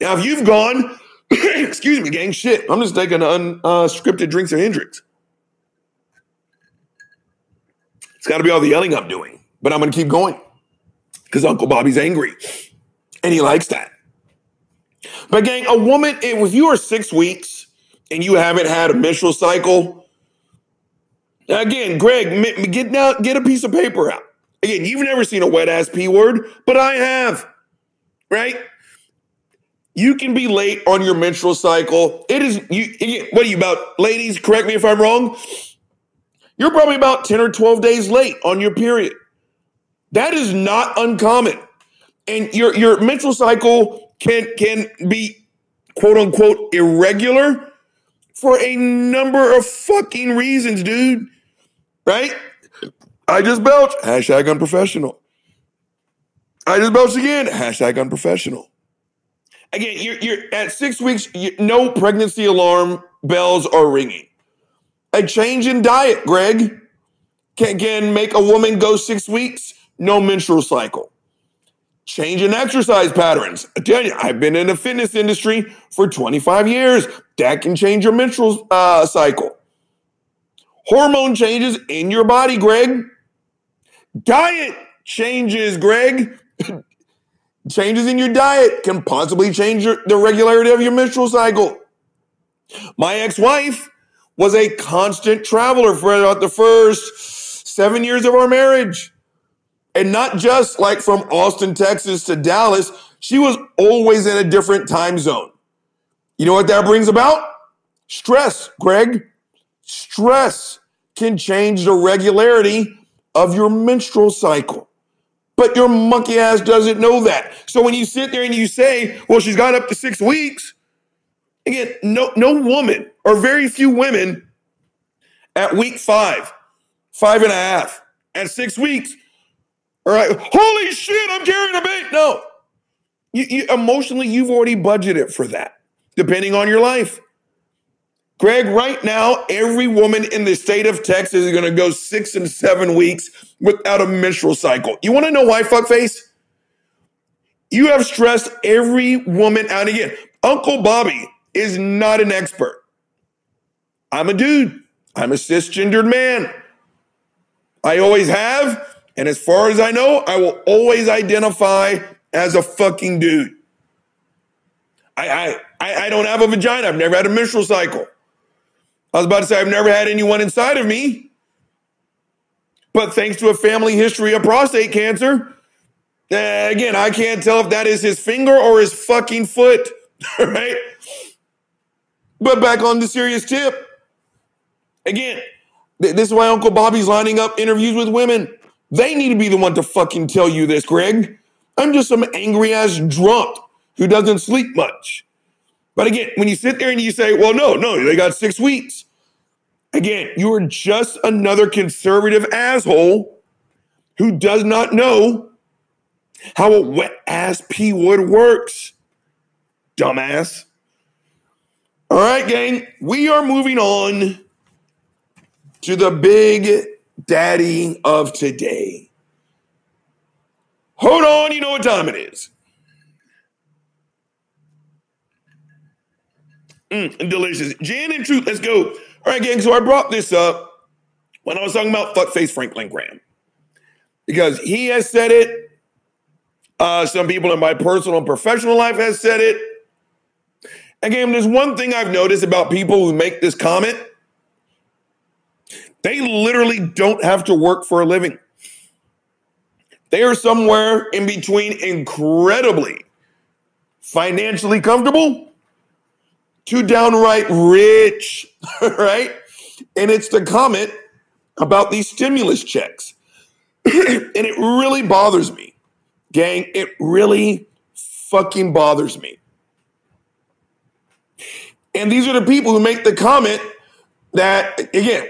A: Now, if you've gone, excuse me, gang, shit, I'm just taking unscripted drinks of Hendrick's. It's got to be all the yelling I'm doing, but I'm going to keep going because Uncle Bobby's angry and he likes that. But, gang, a woman, if you are six weeks and you haven't had a menstrual cycle, again, Greg, get now, get a piece of paper out. Again, you've never seen a wet ass P word, but I have, right? You can be late on your menstrual cycle. It is you. What are you about, ladies? Correct me if I'm wrong. You're probably about ten or twelve days late on your period. That is not uncommon, and your your menstrual cycle can can be quote unquote irregular for a number of fucking reasons, dude. Right? I just belch. Hashtag unprofessional. I just belched again. Hashtag unprofessional. Again, you're, you're at six weeks, you, no pregnancy alarm bells are ringing. A change in diet, Greg, can, can make a woman go six weeks, no menstrual cycle. change in exercise patterns. I tell you, I've been in the fitness industry for 25 years. That can change your menstrual uh, cycle. Hormone changes in your body, Greg. Diet changes, Greg. Changes in your diet can possibly change your, the regularity of your menstrual cycle. My ex wife was a constant traveler for about the first seven years of our marriage. And not just like from Austin, Texas to Dallas, she was always in a different time zone. You know what that brings about? Stress, Greg. Stress can change the regularity of your menstrual cycle. But your monkey ass doesn't know that. So when you sit there and you say, well, she's got up to six weeks, again, no, no woman or very few women at week five, five and a half, at six weeks, all right, holy shit, I'm carrying a baby. No. You, you, emotionally, you've already budgeted for that, depending on your life. Greg, right now, every woman in the state of Texas is going to go six and seven weeks without a menstrual cycle. You want to know why, fuckface? You have stressed every woman out again. Uncle Bobby is not an expert. I'm a dude. I'm a cisgendered man. I always have. And as far as I know, I will always identify as a fucking dude. I, I, I don't have a vagina. I've never had a menstrual cycle. I was about to say, I've never had anyone inside of me. But thanks to a family history of prostate cancer, uh, again, I can't tell if that is his finger or his fucking foot, right? But back on the serious tip, again, th- this is why Uncle Bobby's lining up interviews with women. They need to be the one to fucking tell you this, Greg. I'm just some angry ass drunk who doesn't sleep much. But again, when you sit there and you say, well, no, no, they got six weeks. Again, you are just another conservative asshole who does not know how a wet ass P wood works. Dumbass. All right, gang, we are moving on to the big daddy of today. Hold on, you know what time it is. Mm, delicious. Gin and Truth, let's go. All right, gang. So I brought this up when I was talking about fuckface Franklin Graham because he has said it. Uh, some people in my personal and professional life has said it. Again, there's one thing I've noticed about people who make this comment. They literally don't have to work for a living. They are somewhere in between incredibly financially comfortable to downright rich, right? And it's the comment about these stimulus checks. and it really bothers me, gang. It really fucking bothers me. And these are the people who make the comment that, again,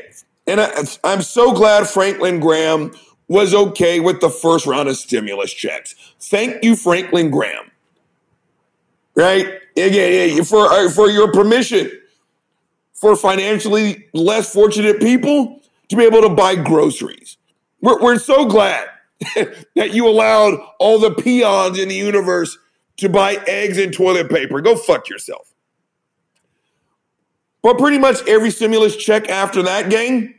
A: and I, I'm so glad Franklin Graham was okay with the first round of stimulus checks. Thank you, Franklin Graham. Right? Again, for, uh, for your permission for financially less fortunate people to be able to buy groceries. We're, we're so glad that you allowed all the peons in the universe to buy eggs and toilet paper. Go fuck yourself. But pretty much every stimulus check after that, gang,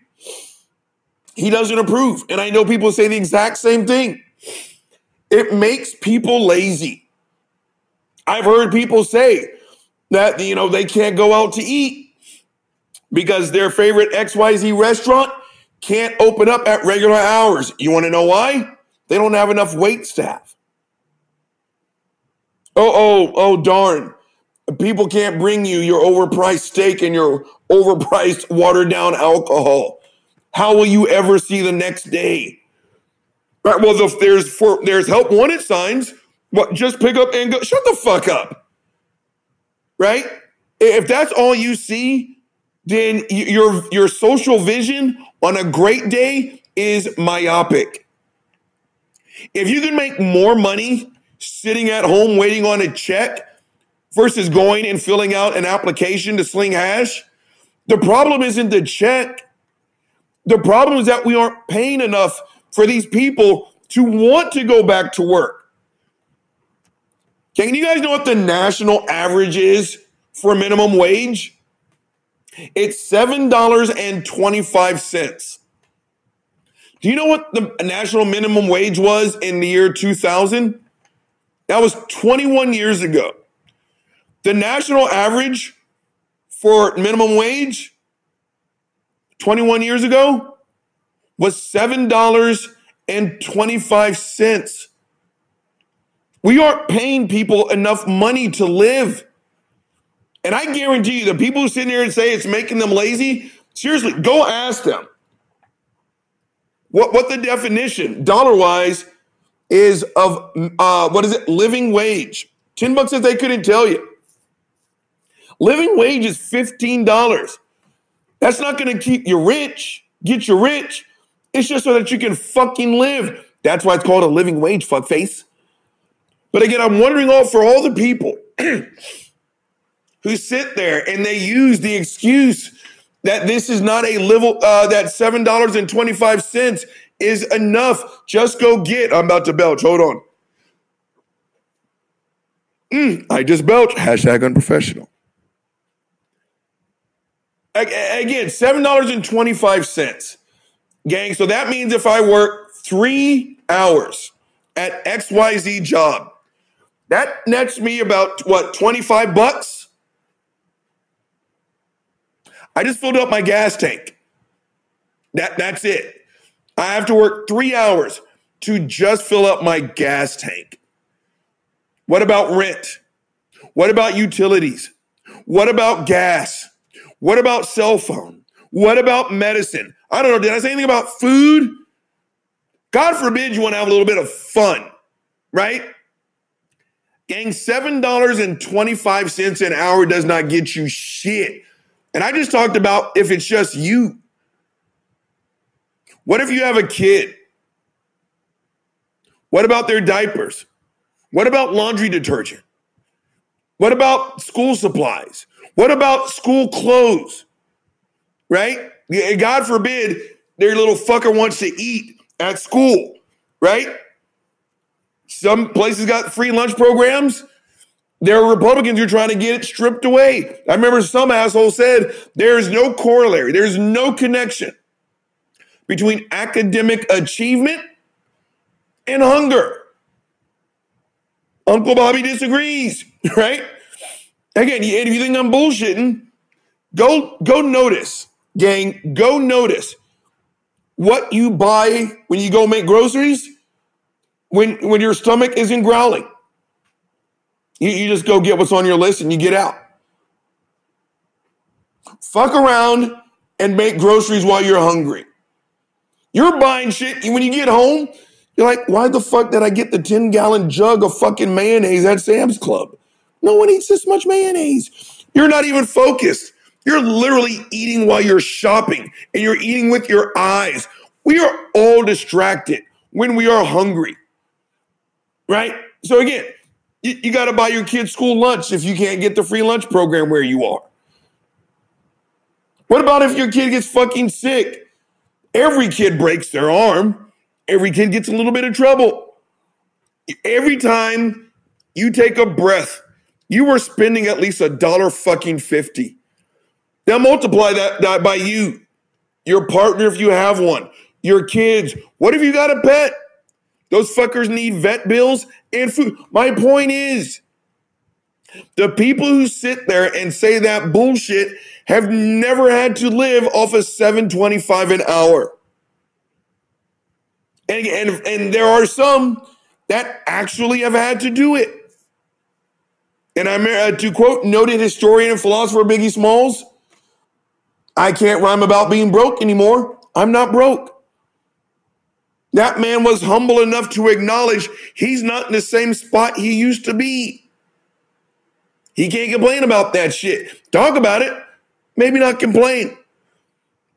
A: he doesn't approve. And I know people say the exact same thing. It makes people lazy. I've heard people say that, you know, they can't go out to eat because their favorite XYZ restaurant can't open up at regular hours. You want to know why? They don't have enough wait staff. Oh, oh, oh, darn. People can't bring you your overpriced steak and your overpriced watered down alcohol. How will you ever see the next day? Right. Well, if there's for there's help wanted signs, what just pick up and go. Shut the fuck up. Right? If that's all you see, then your your social vision on a great day is myopic. If you can make more money sitting at home waiting on a check versus going and filling out an application to sling hash, the problem isn't the check. The problem is that we aren't paying enough for these people to want to go back to work. Can you guys know what the national average is for minimum wage? It's $7.25. Do you know what the national minimum wage was in the year 2000? That was 21 years ago. The national average for minimum wage 21 years ago was $7.25. We aren't paying people enough money to live. And I guarantee you, the people who sit here and say it's making them lazy, seriously, go ask them what, what the definition, dollar wise, is of uh, what is it? Living wage. 10 bucks if they couldn't tell you. Living wage is $15. That's not going to keep you rich, get you rich. It's just so that you can fucking live. That's why it's called a living wage, fuckface. But again, I'm wondering all for all the people who sit there and they use the excuse that this is not a level uh, that seven dollars and twenty five cents is enough. Just go get. I'm about to belch. Hold on. Mm, I just belch. Hashtag unprofessional. Again, seven dollars and twenty five cents, gang. So that means if I work three hours at X Y Z job, that nets me about what twenty five bucks. I just filled up my gas tank. That that's it. I have to work three hours to just fill up my gas tank. What about rent? What about utilities? What about gas? What about cell phone? What about medicine? I don't know. Did I say anything about food? God forbid you want to have a little bit of fun, right? Gang, $7.25 an hour does not get you shit. And I just talked about if it's just you. What if you have a kid? What about their diapers? What about laundry detergent? What about school supplies? What about school clothes? Right? God forbid their little fucker wants to eat at school, right? Some places got free lunch programs. There are Republicans who are trying to get it stripped away. I remember some asshole said there is no corollary, there's no connection between academic achievement and hunger. Uncle Bobby disagrees, right? Again, if you think I'm bullshitting, go go notice, gang, go notice what you buy when you go make groceries when when your stomach isn't growling. You, you just go get what's on your list and you get out. Fuck around and make groceries while you're hungry. You're buying shit when you get home. You're like, why the fuck did I get the 10 gallon jug of fucking mayonnaise at Sam's Club? No one eats this much mayonnaise. You're not even focused. You're literally eating while you're shopping and you're eating with your eyes. We are all distracted when we are hungry, right? So, again, you, you got to buy your kids school lunch if you can't get the free lunch program where you are. What about if your kid gets fucking sick? Every kid breaks their arm. Every kid gets a little bit of trouble. Every time you take a breath, you are spending at least a dollar fucking 50. Now multiply that, that by you, your partner if you have one, your kids. What if you got a pet? Those fuckers need vet bills and food. My point is, the people who sit there and say that bullshit have never had to live off of 725 an hour. And, and, and there are some that actually have had to do it. And I'm uh, to quote noted historian and philosopher Biggie Smalls, I can't rhyme about being broke anymore. I'm not broke. That man was humble enough to acknowledge he's not in the same spot he used to be. He can't complain about that shit. Talk about it, maybe not complain.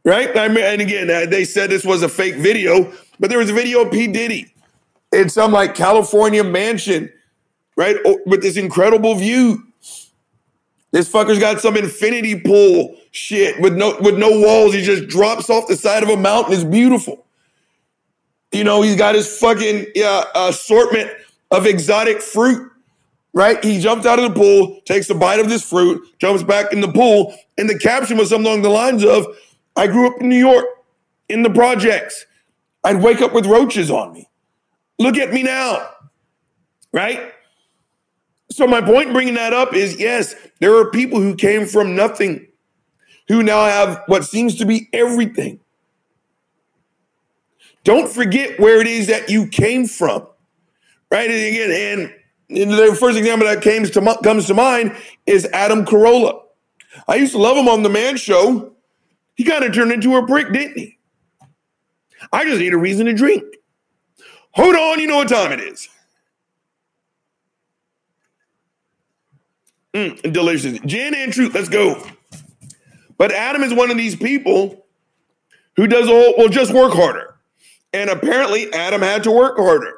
A: Right? I mean, and again, uh, they said this was a fake video, but there was a video of P. Diddy in some like California mansion, right? With this incredible view. This fucker's got some infinity pool shit with no with no walls. He just drops off the side of a mountain. It's beautiful. You know, he's got his fucking uh, assortment of exotic fruit right? He jumps out of the pool, takes a bite of this fruit, jumps back in the pool, and the caption was something along the lines of, I grew up in New York, in the projects. I'd wake up with roaches on me. Look at me now, right? So, my point bringing that up is yes, there are people who came from nothing who now have what seems to be everything. Don't forget where it is that you came from, right? And again, and the first example that came to, comes to mind is Adam Carolla. I used to love him on the Man Show. He kind of turned into a prick, didn't he? I just need a reason to drink. Hold on, you know what time it is. Mm, delicious. Gin and truth, let's go. But Adam is one of these people who does all, well, just work harder. And apparently, Adam had to work harder.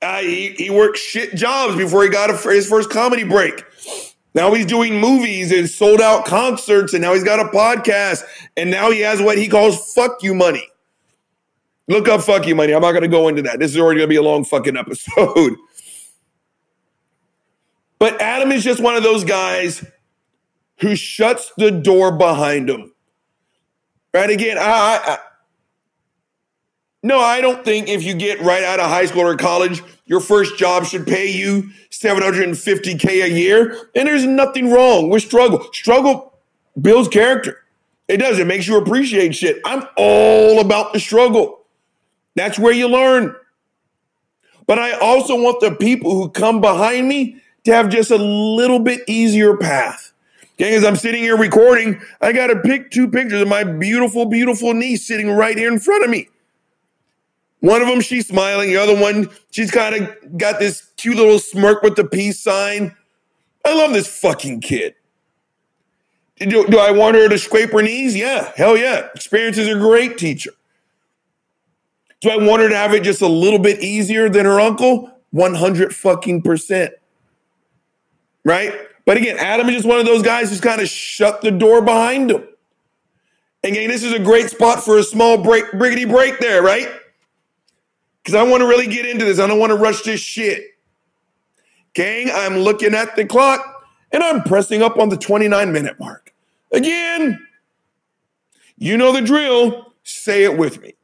A: Uh, he, he worked shit jobs before he got a, his first comedy break. Now he's doing movies and sold out concerts, and now he's got a podcast, and now he has what he calls fuck you money. Look up fuck you money. I'm not going to go into that. This is already going to be a long fucking episode. But Adam is just one of those guys who shuts the door behind him. Right? Again, I, I, I no, I don't think if you get right out of high school or college, your first job should pay you 750K a year. And there's nothing wrong with struggle. Struggle builds character. It does. It makes you appreciate shit. I'm all about the struggle. That's where you learn. But I also want the people who come behind me to have just a little bit easier path. Okay, as I'm sitting here recording, I got to pick two pictures of my beautiful, beautiful niece sitting right here in front of me. One of them, she's smiling. The other one, she's kind of got this cute little smirk with the peace sign. I love this fucking kid. Do, do I want her to scrape her knees? Yeah, hell yeah. Experience is a great teacher. Do I want her to have it just a little bit easier than her uncle? 100 fucking percent. Right? But again, Adam is just one of those guys who's kind of shut the door behind him. Again, this is a great spot for a small break, briggity break there, right? Because I want to really get into this. I don't want to rush this shit. Gang, I'm looking at the clock and I'm pressing up on the 29 minute mark. Again, you know the drill. Say it with me.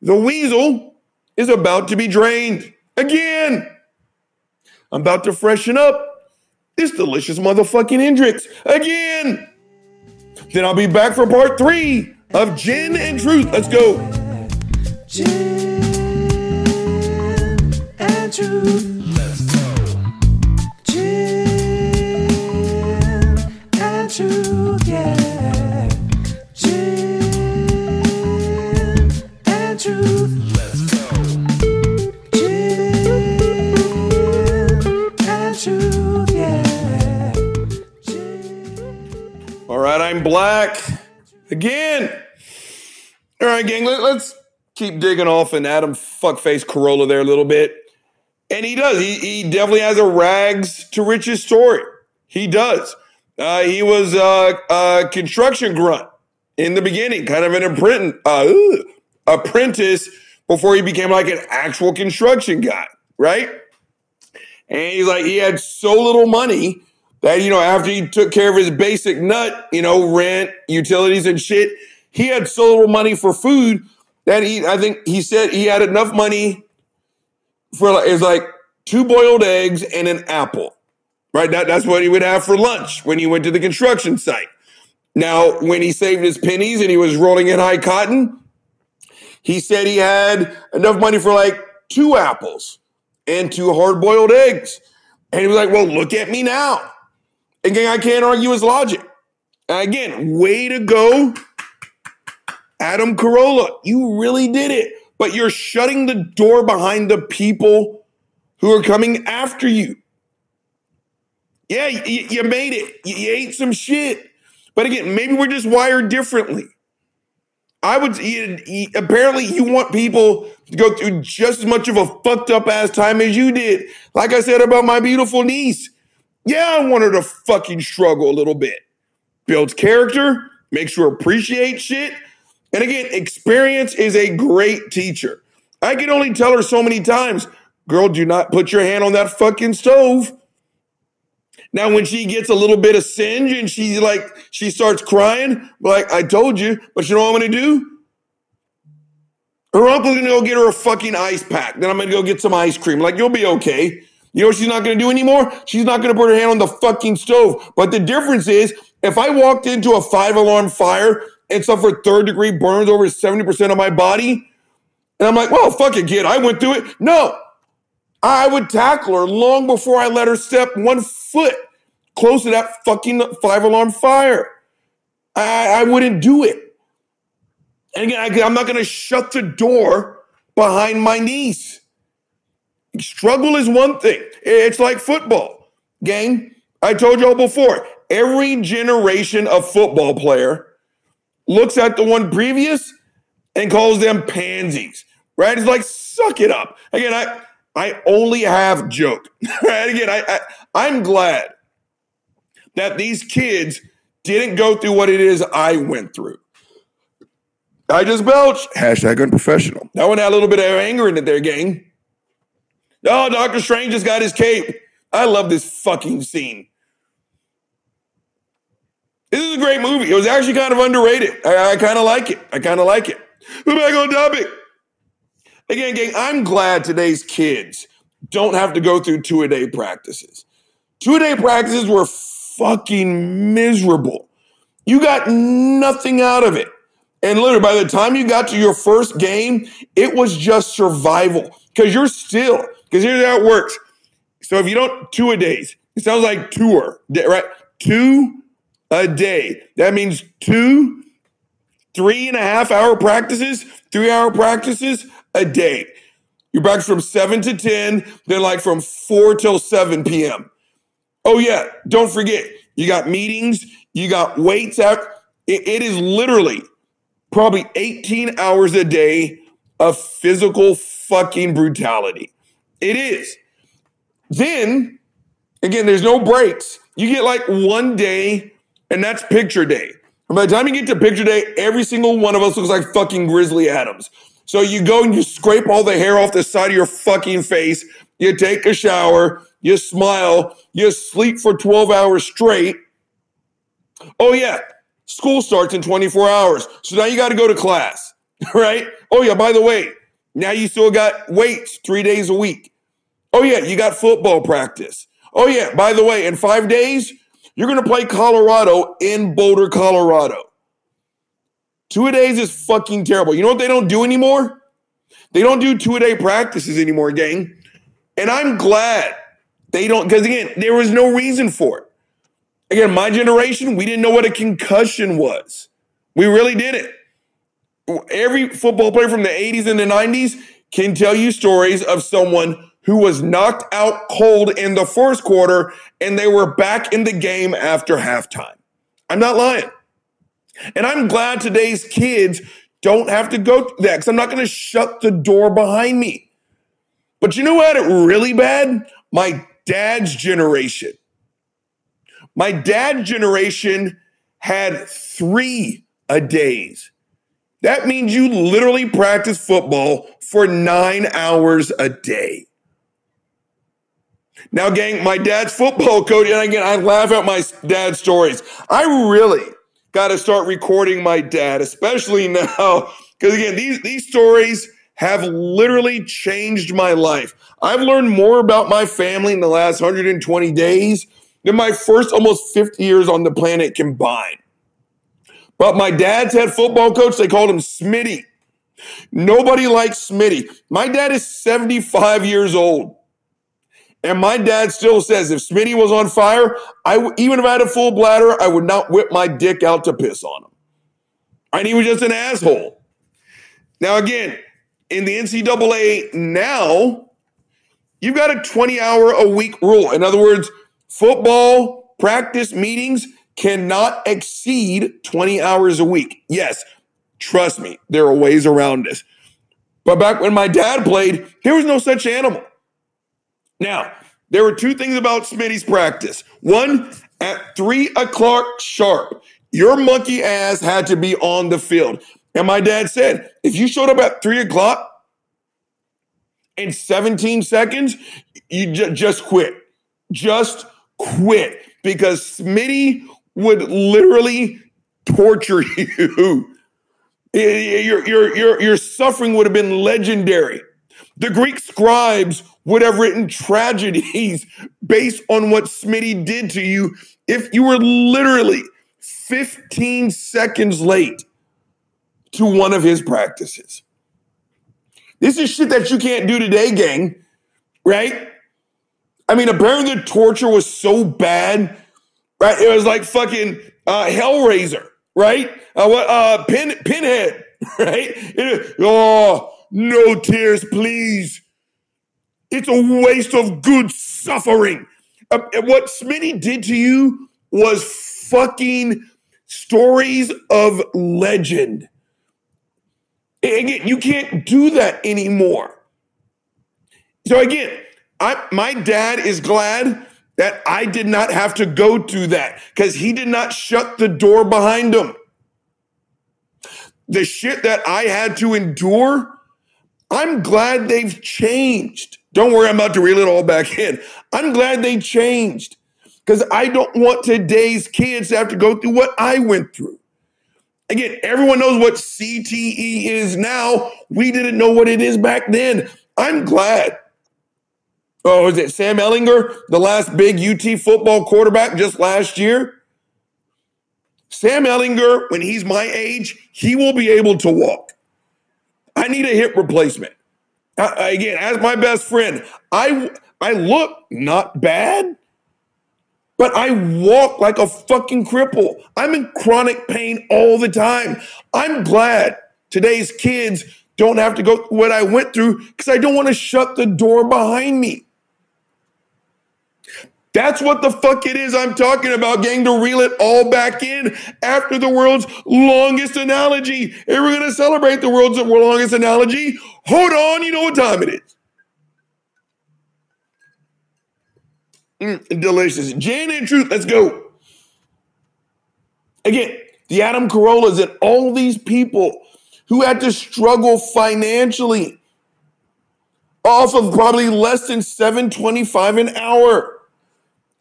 A: The weasel is about to be drained. Again, I'm about to freshen up this delicious motherfucking Hendrick's. Again. Then I'll be back for part three of Gin and Truth. Let's go.
C: Gin
A: All right, I'm black again. All right, gang, let, us keep digging off in Adam fuckface Carolla there a little bit. And he does. He, he definitely has a rags to riches story. He does. Uh, he was uh, a construction grunt in the beginning, kind of an apprentice, uh, apprentice before he became like an actual construction guy, right? And he's like, he had so little money that, you know, after he took care of his basic nut, you know, rent, utilities and shit, he had so little money for food that he, I think he said he had enough money for, like, it was like two boiled eggs and an apple, right? That, that's what he would have for lunch when he went to the construction site. Now, when he saved his pennies and he was rolling in high cotton, he said he had enough money for like two apples and two hard boiled eggs. And he was like, well, look at me now. Again, I can't argue his logic. Again, way to go, Adam Carolla. You really did it. But you're shutting the door behind the people who are coming after you. Yeah, you, you made it. You, you ate some shit. But again, maybe we're just wired differently. I would apparently you want people to go through just as much of a fucked up ass time as you did. Like I said about my beautiful niece. Yeah, I want her to fucking struggle a little bit. Builds character, makes her appreciate shit. And again, experience is a great teacher. I can only tell her so many times, girl, do not put your hand on that fucking stove. Now, when she gets a little bit of singe and she's like, she starts crying, like, I told you, but you know what I'm gonna do? Her uncle's gonna go get her a fucking ice pack. Then I'm gonna go get some ice cream. Like, you'll be okay. You know what she's not gonna do anymore? She's not gonna put her hand on the fucking stove. But the difference is, if I walked into a five alarm fire and suffered third degree burns over 70% of my body, and I'm like, well, fuck it, kid, I went through it. No, I would tackle her long before I let her step one foot close to that fucking five alarm fire. I, I wouldn't do it. And again, I, I'm not going to shut the door behind my niece. Struggle is one thing. It's like football. Gang, I told y'all before, every generation of football player looks at the one previous and calls them pansies. Right? It's like, suck it up. Again, I I only have joke. right? Again, I, I I'm glad that these kids didn't go through what it is I went through. I just belched. Hashtag unprofessional. That one had a little bit of anger in it there, gang. Oh, Doctor Strange just got his cape. I love this fucking scene. This is a great movie. It was actually kind of underrated. I, I kind of like it. I kind of like it. We're back on topic. Again, gang, I'm glad today's kids don't have to go through two a day practices. Two a day practices were fucking miserable. You got nothing out of it. And literally, by the time you got to your first game, it was just survival because you're still, because here's how it works. So if you don't two a days, it sounds like tour, right? Two a day. That means two, three and a half hour practices, three hour practices a day. You practice from 7 to 10, then like from 4 till 7 p.m. Oh, yeah, don't forget, you got meetings, you got weights out. it, it is literally probably 18 hours a day of physical fucking brutality. It is. Then, again, there's no breaks. You get like one day, and that's picture day. And by the time you get to picture day, every single one of us looks like fucking Grizzly Adams. So you go and you scrape all the hair off the side of your fucking face. You take a shower, you smile, you sleep for 12 hours straight. Oh, yeah, school starts in 24 hours. So now you got to go to class, right? Oh, yeah, by the way, now you still got weights three days a week. Oh, yeah, you got football practice. Oh, yeah, by the way, in five days, you're going to play Colorado in Boulder, Colorado. Two a days is fucking terrible. You know what they don't do anymore? They don't do two a day practices anymore, gang. And I'm glad they don't, because again, there was no reason for it. Again, my generation, we didn't know what a concussion was. We really didn't. Every football player from the 80s and the 90s can tell you stories of someone who was knocked out cold in the first quarter and they were back in the game after halftime. I'm not lying. And I'm glad today's kids don't have to go through that because I'm not going to shut the door behind me. But you know what? It really bad? My dad's generation. My dad's generation had three a days. That means you literally practice football for nine hours a day. Now, gang, my dad's football coach, and again, I laugh at my dad's stories. I really got to start recording my dad, especially now, because again, these, these stories have literally changed my life. I've learned more about my family in the last 120 days than my first almost 50 years on the planet combined. But my dad's head football coach, they called him Smitty. Nobody likes Smitty. My dad is 75 years old. And my dad still says if Smitty was on fire, I w- even if I had a full bladder, I would not whip my dick out to piss on him. And he was just an asshole. Now, again, in the NCAA now, you've got a 20 hour a week rule. In other words, football practice meetings cannot exceed 20 hours a week. Yes, trust me, there are ways around this. But back when my dad played, there was no such animal. Now, there were two things about Smitty's practice. One, at three o'clock sharp, your monkey ass had to be on the field. And my dad said, if you showed up at three o'clock in 17 seconds, you ju- just quit. Just quit because Smitty would literally torture you. Your, your, your, your suffering would have been legendary. The Greek scribes would have written tragedies based on what Smitty did to you if you were literally 15 seconds late to one of his practices. This is shit that you can't do today, gang, right? I mean, apparently the torture was so bad, right? It was like fucking uh, Hellraiser, right? Uh, what? Uh, pin, pinhead, right? It- oh, no tears, please. It's a waste of good suffering. Uh, what Smitty did to you was fucking stories of legend. Again, you can't do that anymore. So again, I, my dad is glad that I did not have to go through that because he did not shut the door behind him. The shit that I had to endure, I'm glad they've changed. Don't worry, I'm about to reel it all back in. I'm glad they changed because I don't want today's kids to have to go through what I went through. Again, everyone knows what CTE is now. We didn't know what it is back then. I'm glad. Oh, is it Sam Ehlinger, the last big UT football quarterback just last year? Sam Ehlinger, when he's my age, he will be able to walk. I need a hip replacement. Uh, again, as my best friend, I I look not bad, but I walk like a fucking cripple. I'm in chronic pain all the time. I'm glad today's kids don't have to go through what I went through because I don't want to shut the door behind me. That's what the fuck it is I'm talking about, gang, to reel it all back in after the world's longest analogy. And we're going to celebrate the world's longest analogy, hold on, you know what time it is. Mm, delicious. Gin and Truth, let's go. Again, the Adam Carollas and all these people who had to struggle financially off of probably less than 725 an hour.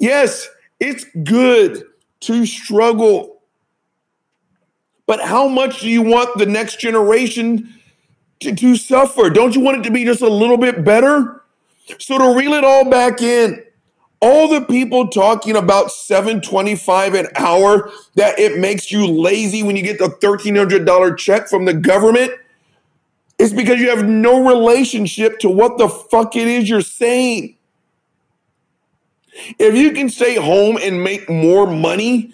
A: Yes, it's good to struggle. But how much do you want the next generation to, to suffer? Don't you want it to be just a little bit better? So to reel it all back in, all the people talking about 725 an hour that it makes you lazy when you get the $1300 check from the government is because you have no relationship to what the fuck it is you're saying. If you can stay home and make more money,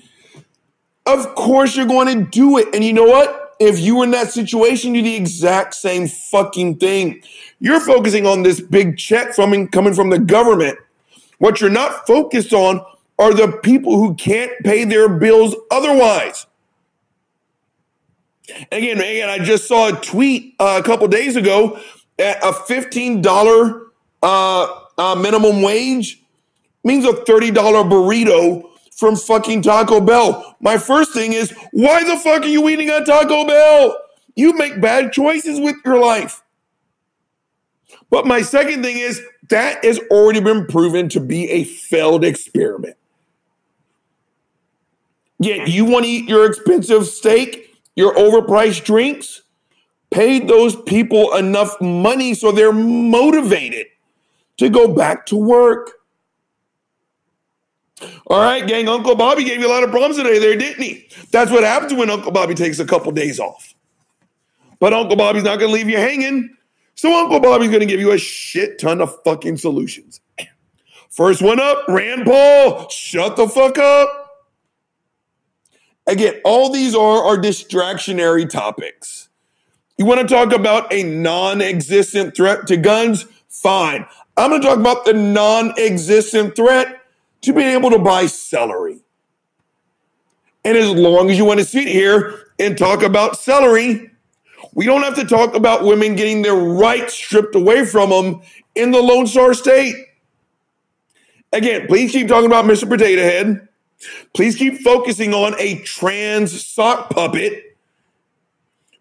A: of course you're going to do it. And you know what? If you were in that situation, you do the exact same fucking thing. You're focusing on this big check from coming from the government. What you're not focused on are the people who can't pay their bills otherwise. Again, again, I just saw a tweet uh, a couple days ago at a $15 uh, uh, minimum wage means a $30 burrito from fucking Taco Bell. My first thing is, why the fuck are you eating at Taco Bell? You make bad choices with your life. But my second thing is, that has already been proven to be a failed experiment. Yet you want to eat your expensive steak, your overpriced drinks? Pay those people enough money so they're motivated to go back to work. All right, gang, Uncle Bobby gave you a lot of problems today there, didn't he? That's what happens when Uncle Bobby takes a couple days off. But Uncle Bobby's not going to leave you hanging. So Uncle Bobby's going to give you a shit ton of fucking solutions. First one up, Rand Paul, shut the fuck up. Again, all these are are distractionary topics. You want to talk about a non-existent threat to guns? Fine. I'm going to talk about the non-existent threat to be able to buy celery. And as long as you want to sit here and talk about celery, we don't have to talk about women getting their rights stripped away from them in the Lone Star State. Again, please keep talking about Mr. Potato Head. Please keep focusing on a trans sock puppet.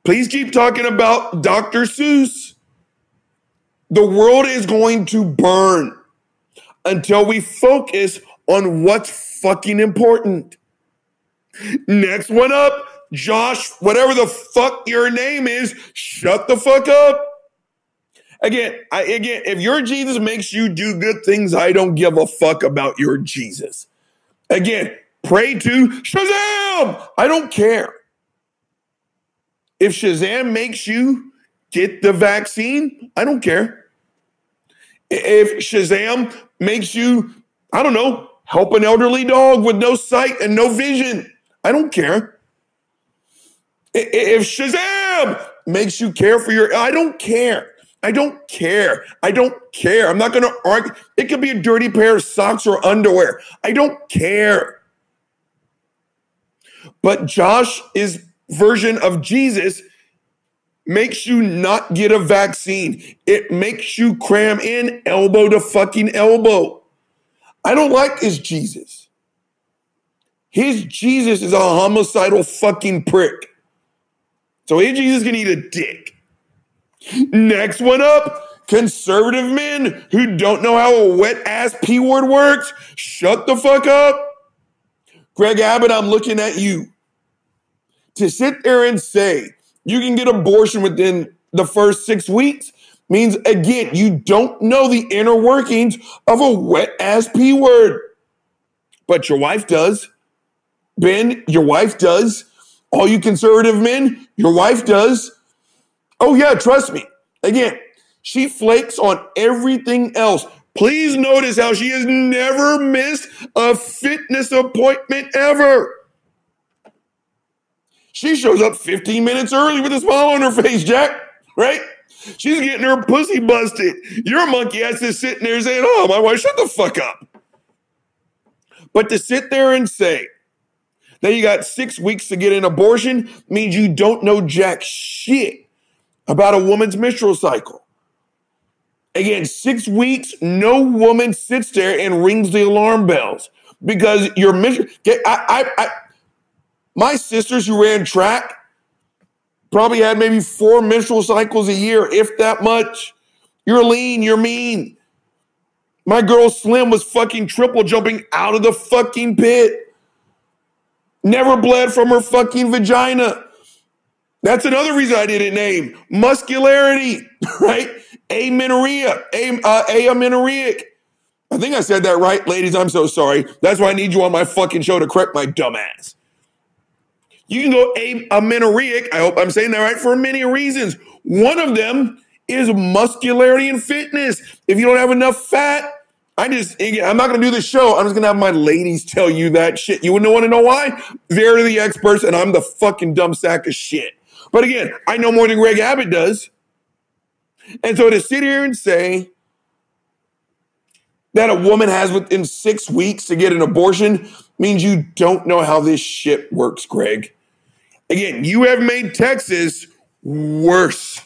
A: Please keep talking about Dr. Seuss. The world is going to burn until we focus on what's fucking important. Next one up, Josh, whatever the fuck your name is, shut the fuck up. Again, I, again, if your Jesus makes you do good things, I don't give a fuck about your Jesus. Again, pray to Shazam. I don't care. If Shazam makes you get the vaccine, I don't care. If Shazam makes you, I don't know, help an elderly dog with no sight and no vision, I don't care. If Shazam makes you care for your, I don't care. I don't care. I don't care. I'm not going to argue. It could be a dirty pair of socks or underwear. I don't care. But Josh's version of Jesus makes you not get a vaccine. It makes you cram in elbow to fucking elbow. I don't like his Jesus. His Jesus is a homicidal fucking prick. So his Jesus can eat a dick. Next one up, conservative men who don't know how a wet ass P word works. Shut the fuck up. Greg Abbott, I'm looking at you. To sit there and say you can get abortion within the first six weeks means, again, you don't know the inner workings of a wet ass P word. But your wife does. Ben, your wife does. All you conservative men, your wife does. Oh, yeah, trust me. Again, she flakes on everything else. Please notice how she has never missed a fitness appointment ever. She shows up 15 minutes early with a smile on her face, Jack, right? She's getting her pussy busted. Your monkey ass is sitting there saying, Oh, my wife, shut the fuck up. But to sit there and say that you got six weeks to get an abortion means you don't know jack shit about a woman's menstrual cycle. Again, six weeks, no woman sits there and rings the alarm bells because your menstrual. I, I, I, my sisters who ran track probably had maybe four menstrual cycles a year, if that much. You're lean, you're mean. My girl Slim was fucking triple jumping out of the fucking pit. Never bled from her fucking vagina. That's another reason I didn't name muscularity, right? Amenorrhea, a, uh, amenorrheic. I think I said that right, ladies. I'm so sorry. That's why I need you on my fucking show to correct my dumb ass. You can go amenorrheic. I hope I'm saying that right for many reasons. One of them is muscularity and fitness. If you don't have enough fat, I just, I'm not going to do this show. I'm just going to have my ladies tell you that shit. You wouldn't want to know why? They're the experts and I'm the fucking dumb sack of shit. But again, I know more than Greg Abbott does. And so to sit here and say that a woman has within six weeks to get an abortion means you don't know how this shit works, Greg. Again, you have made Texas worse.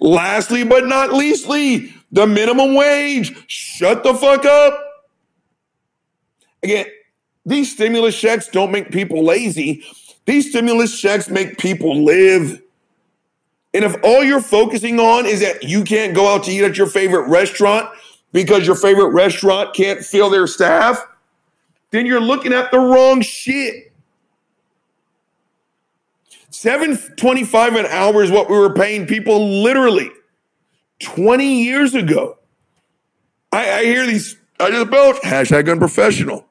A: Lastly, but not leastly, the minimum wage. Shut the fuck up. Again, these stimulus checks don't make people lazy. These stimulus checks make people live. And if all you're focusing on is that you can't go out to eat at your favorite restaurant because your favorite restaurant can't fill their staff, then you're looking at the wrong shit. 725 an hour is what we were paying people literally 20 years ago. I, I hear these, I just belch, hashtag unprofessional.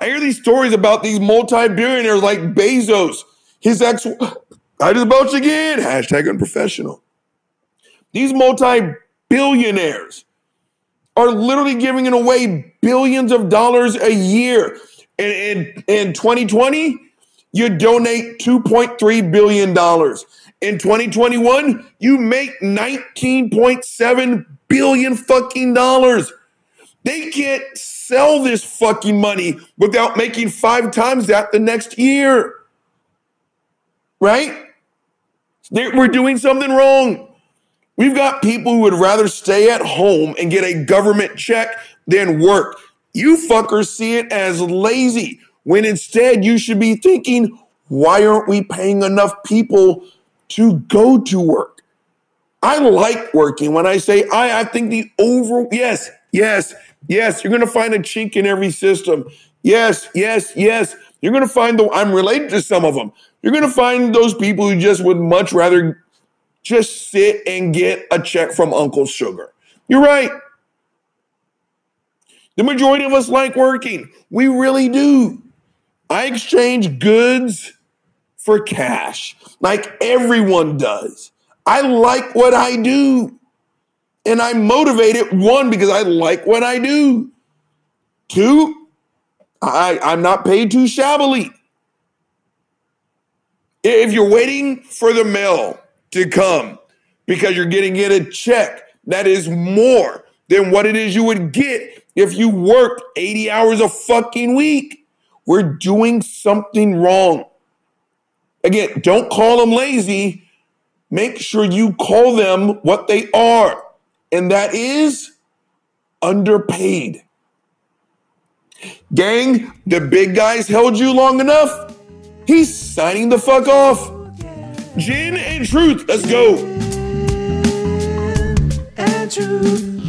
A: I hear these stories about these multi-billionaires like Bezos, his ex, I just belch again, hashtag unprofessional. These multi-billionaires are literally giving away billions of dollars a year. And in 2020, you donate $2.3 billion. In 2021, you make 19.7 billion fucking dollars. They can't sell this fucking money without making five times that the next year. Right? We're doing something wrong. We've got people who would rather stay at home and get a government check than work. You fuckers see it as lazy when instead you should be thinking, why aren't we paying enough people to go to work? I like working. When I say I, I think the over, yes, yes, yes, you're going to find a chink in every system. Yes, yes, yes. You're going to find the, I'm related to some of them. You're going to find those people who just would much rather just sit and get a check from Uncle Sugar. You're right. The majority of us like working. We really do. I exchange goods for cash, like everyone does. I like what I do. And I'm motivated, one, because I like what I do. Two, I, I'm not paid too shabbily. If you're waiting for the mail to come because you're getting in a check that is more than what it is you would get if you worked 80 hours a fucking week, we're doing something wrong. Again, don't call them lazy. Make sure you call them what they are, and that is underpaid. Gang, the big guys held you long enough. He's signing the fuck off. Gin and truth, let's go.
C: and truth.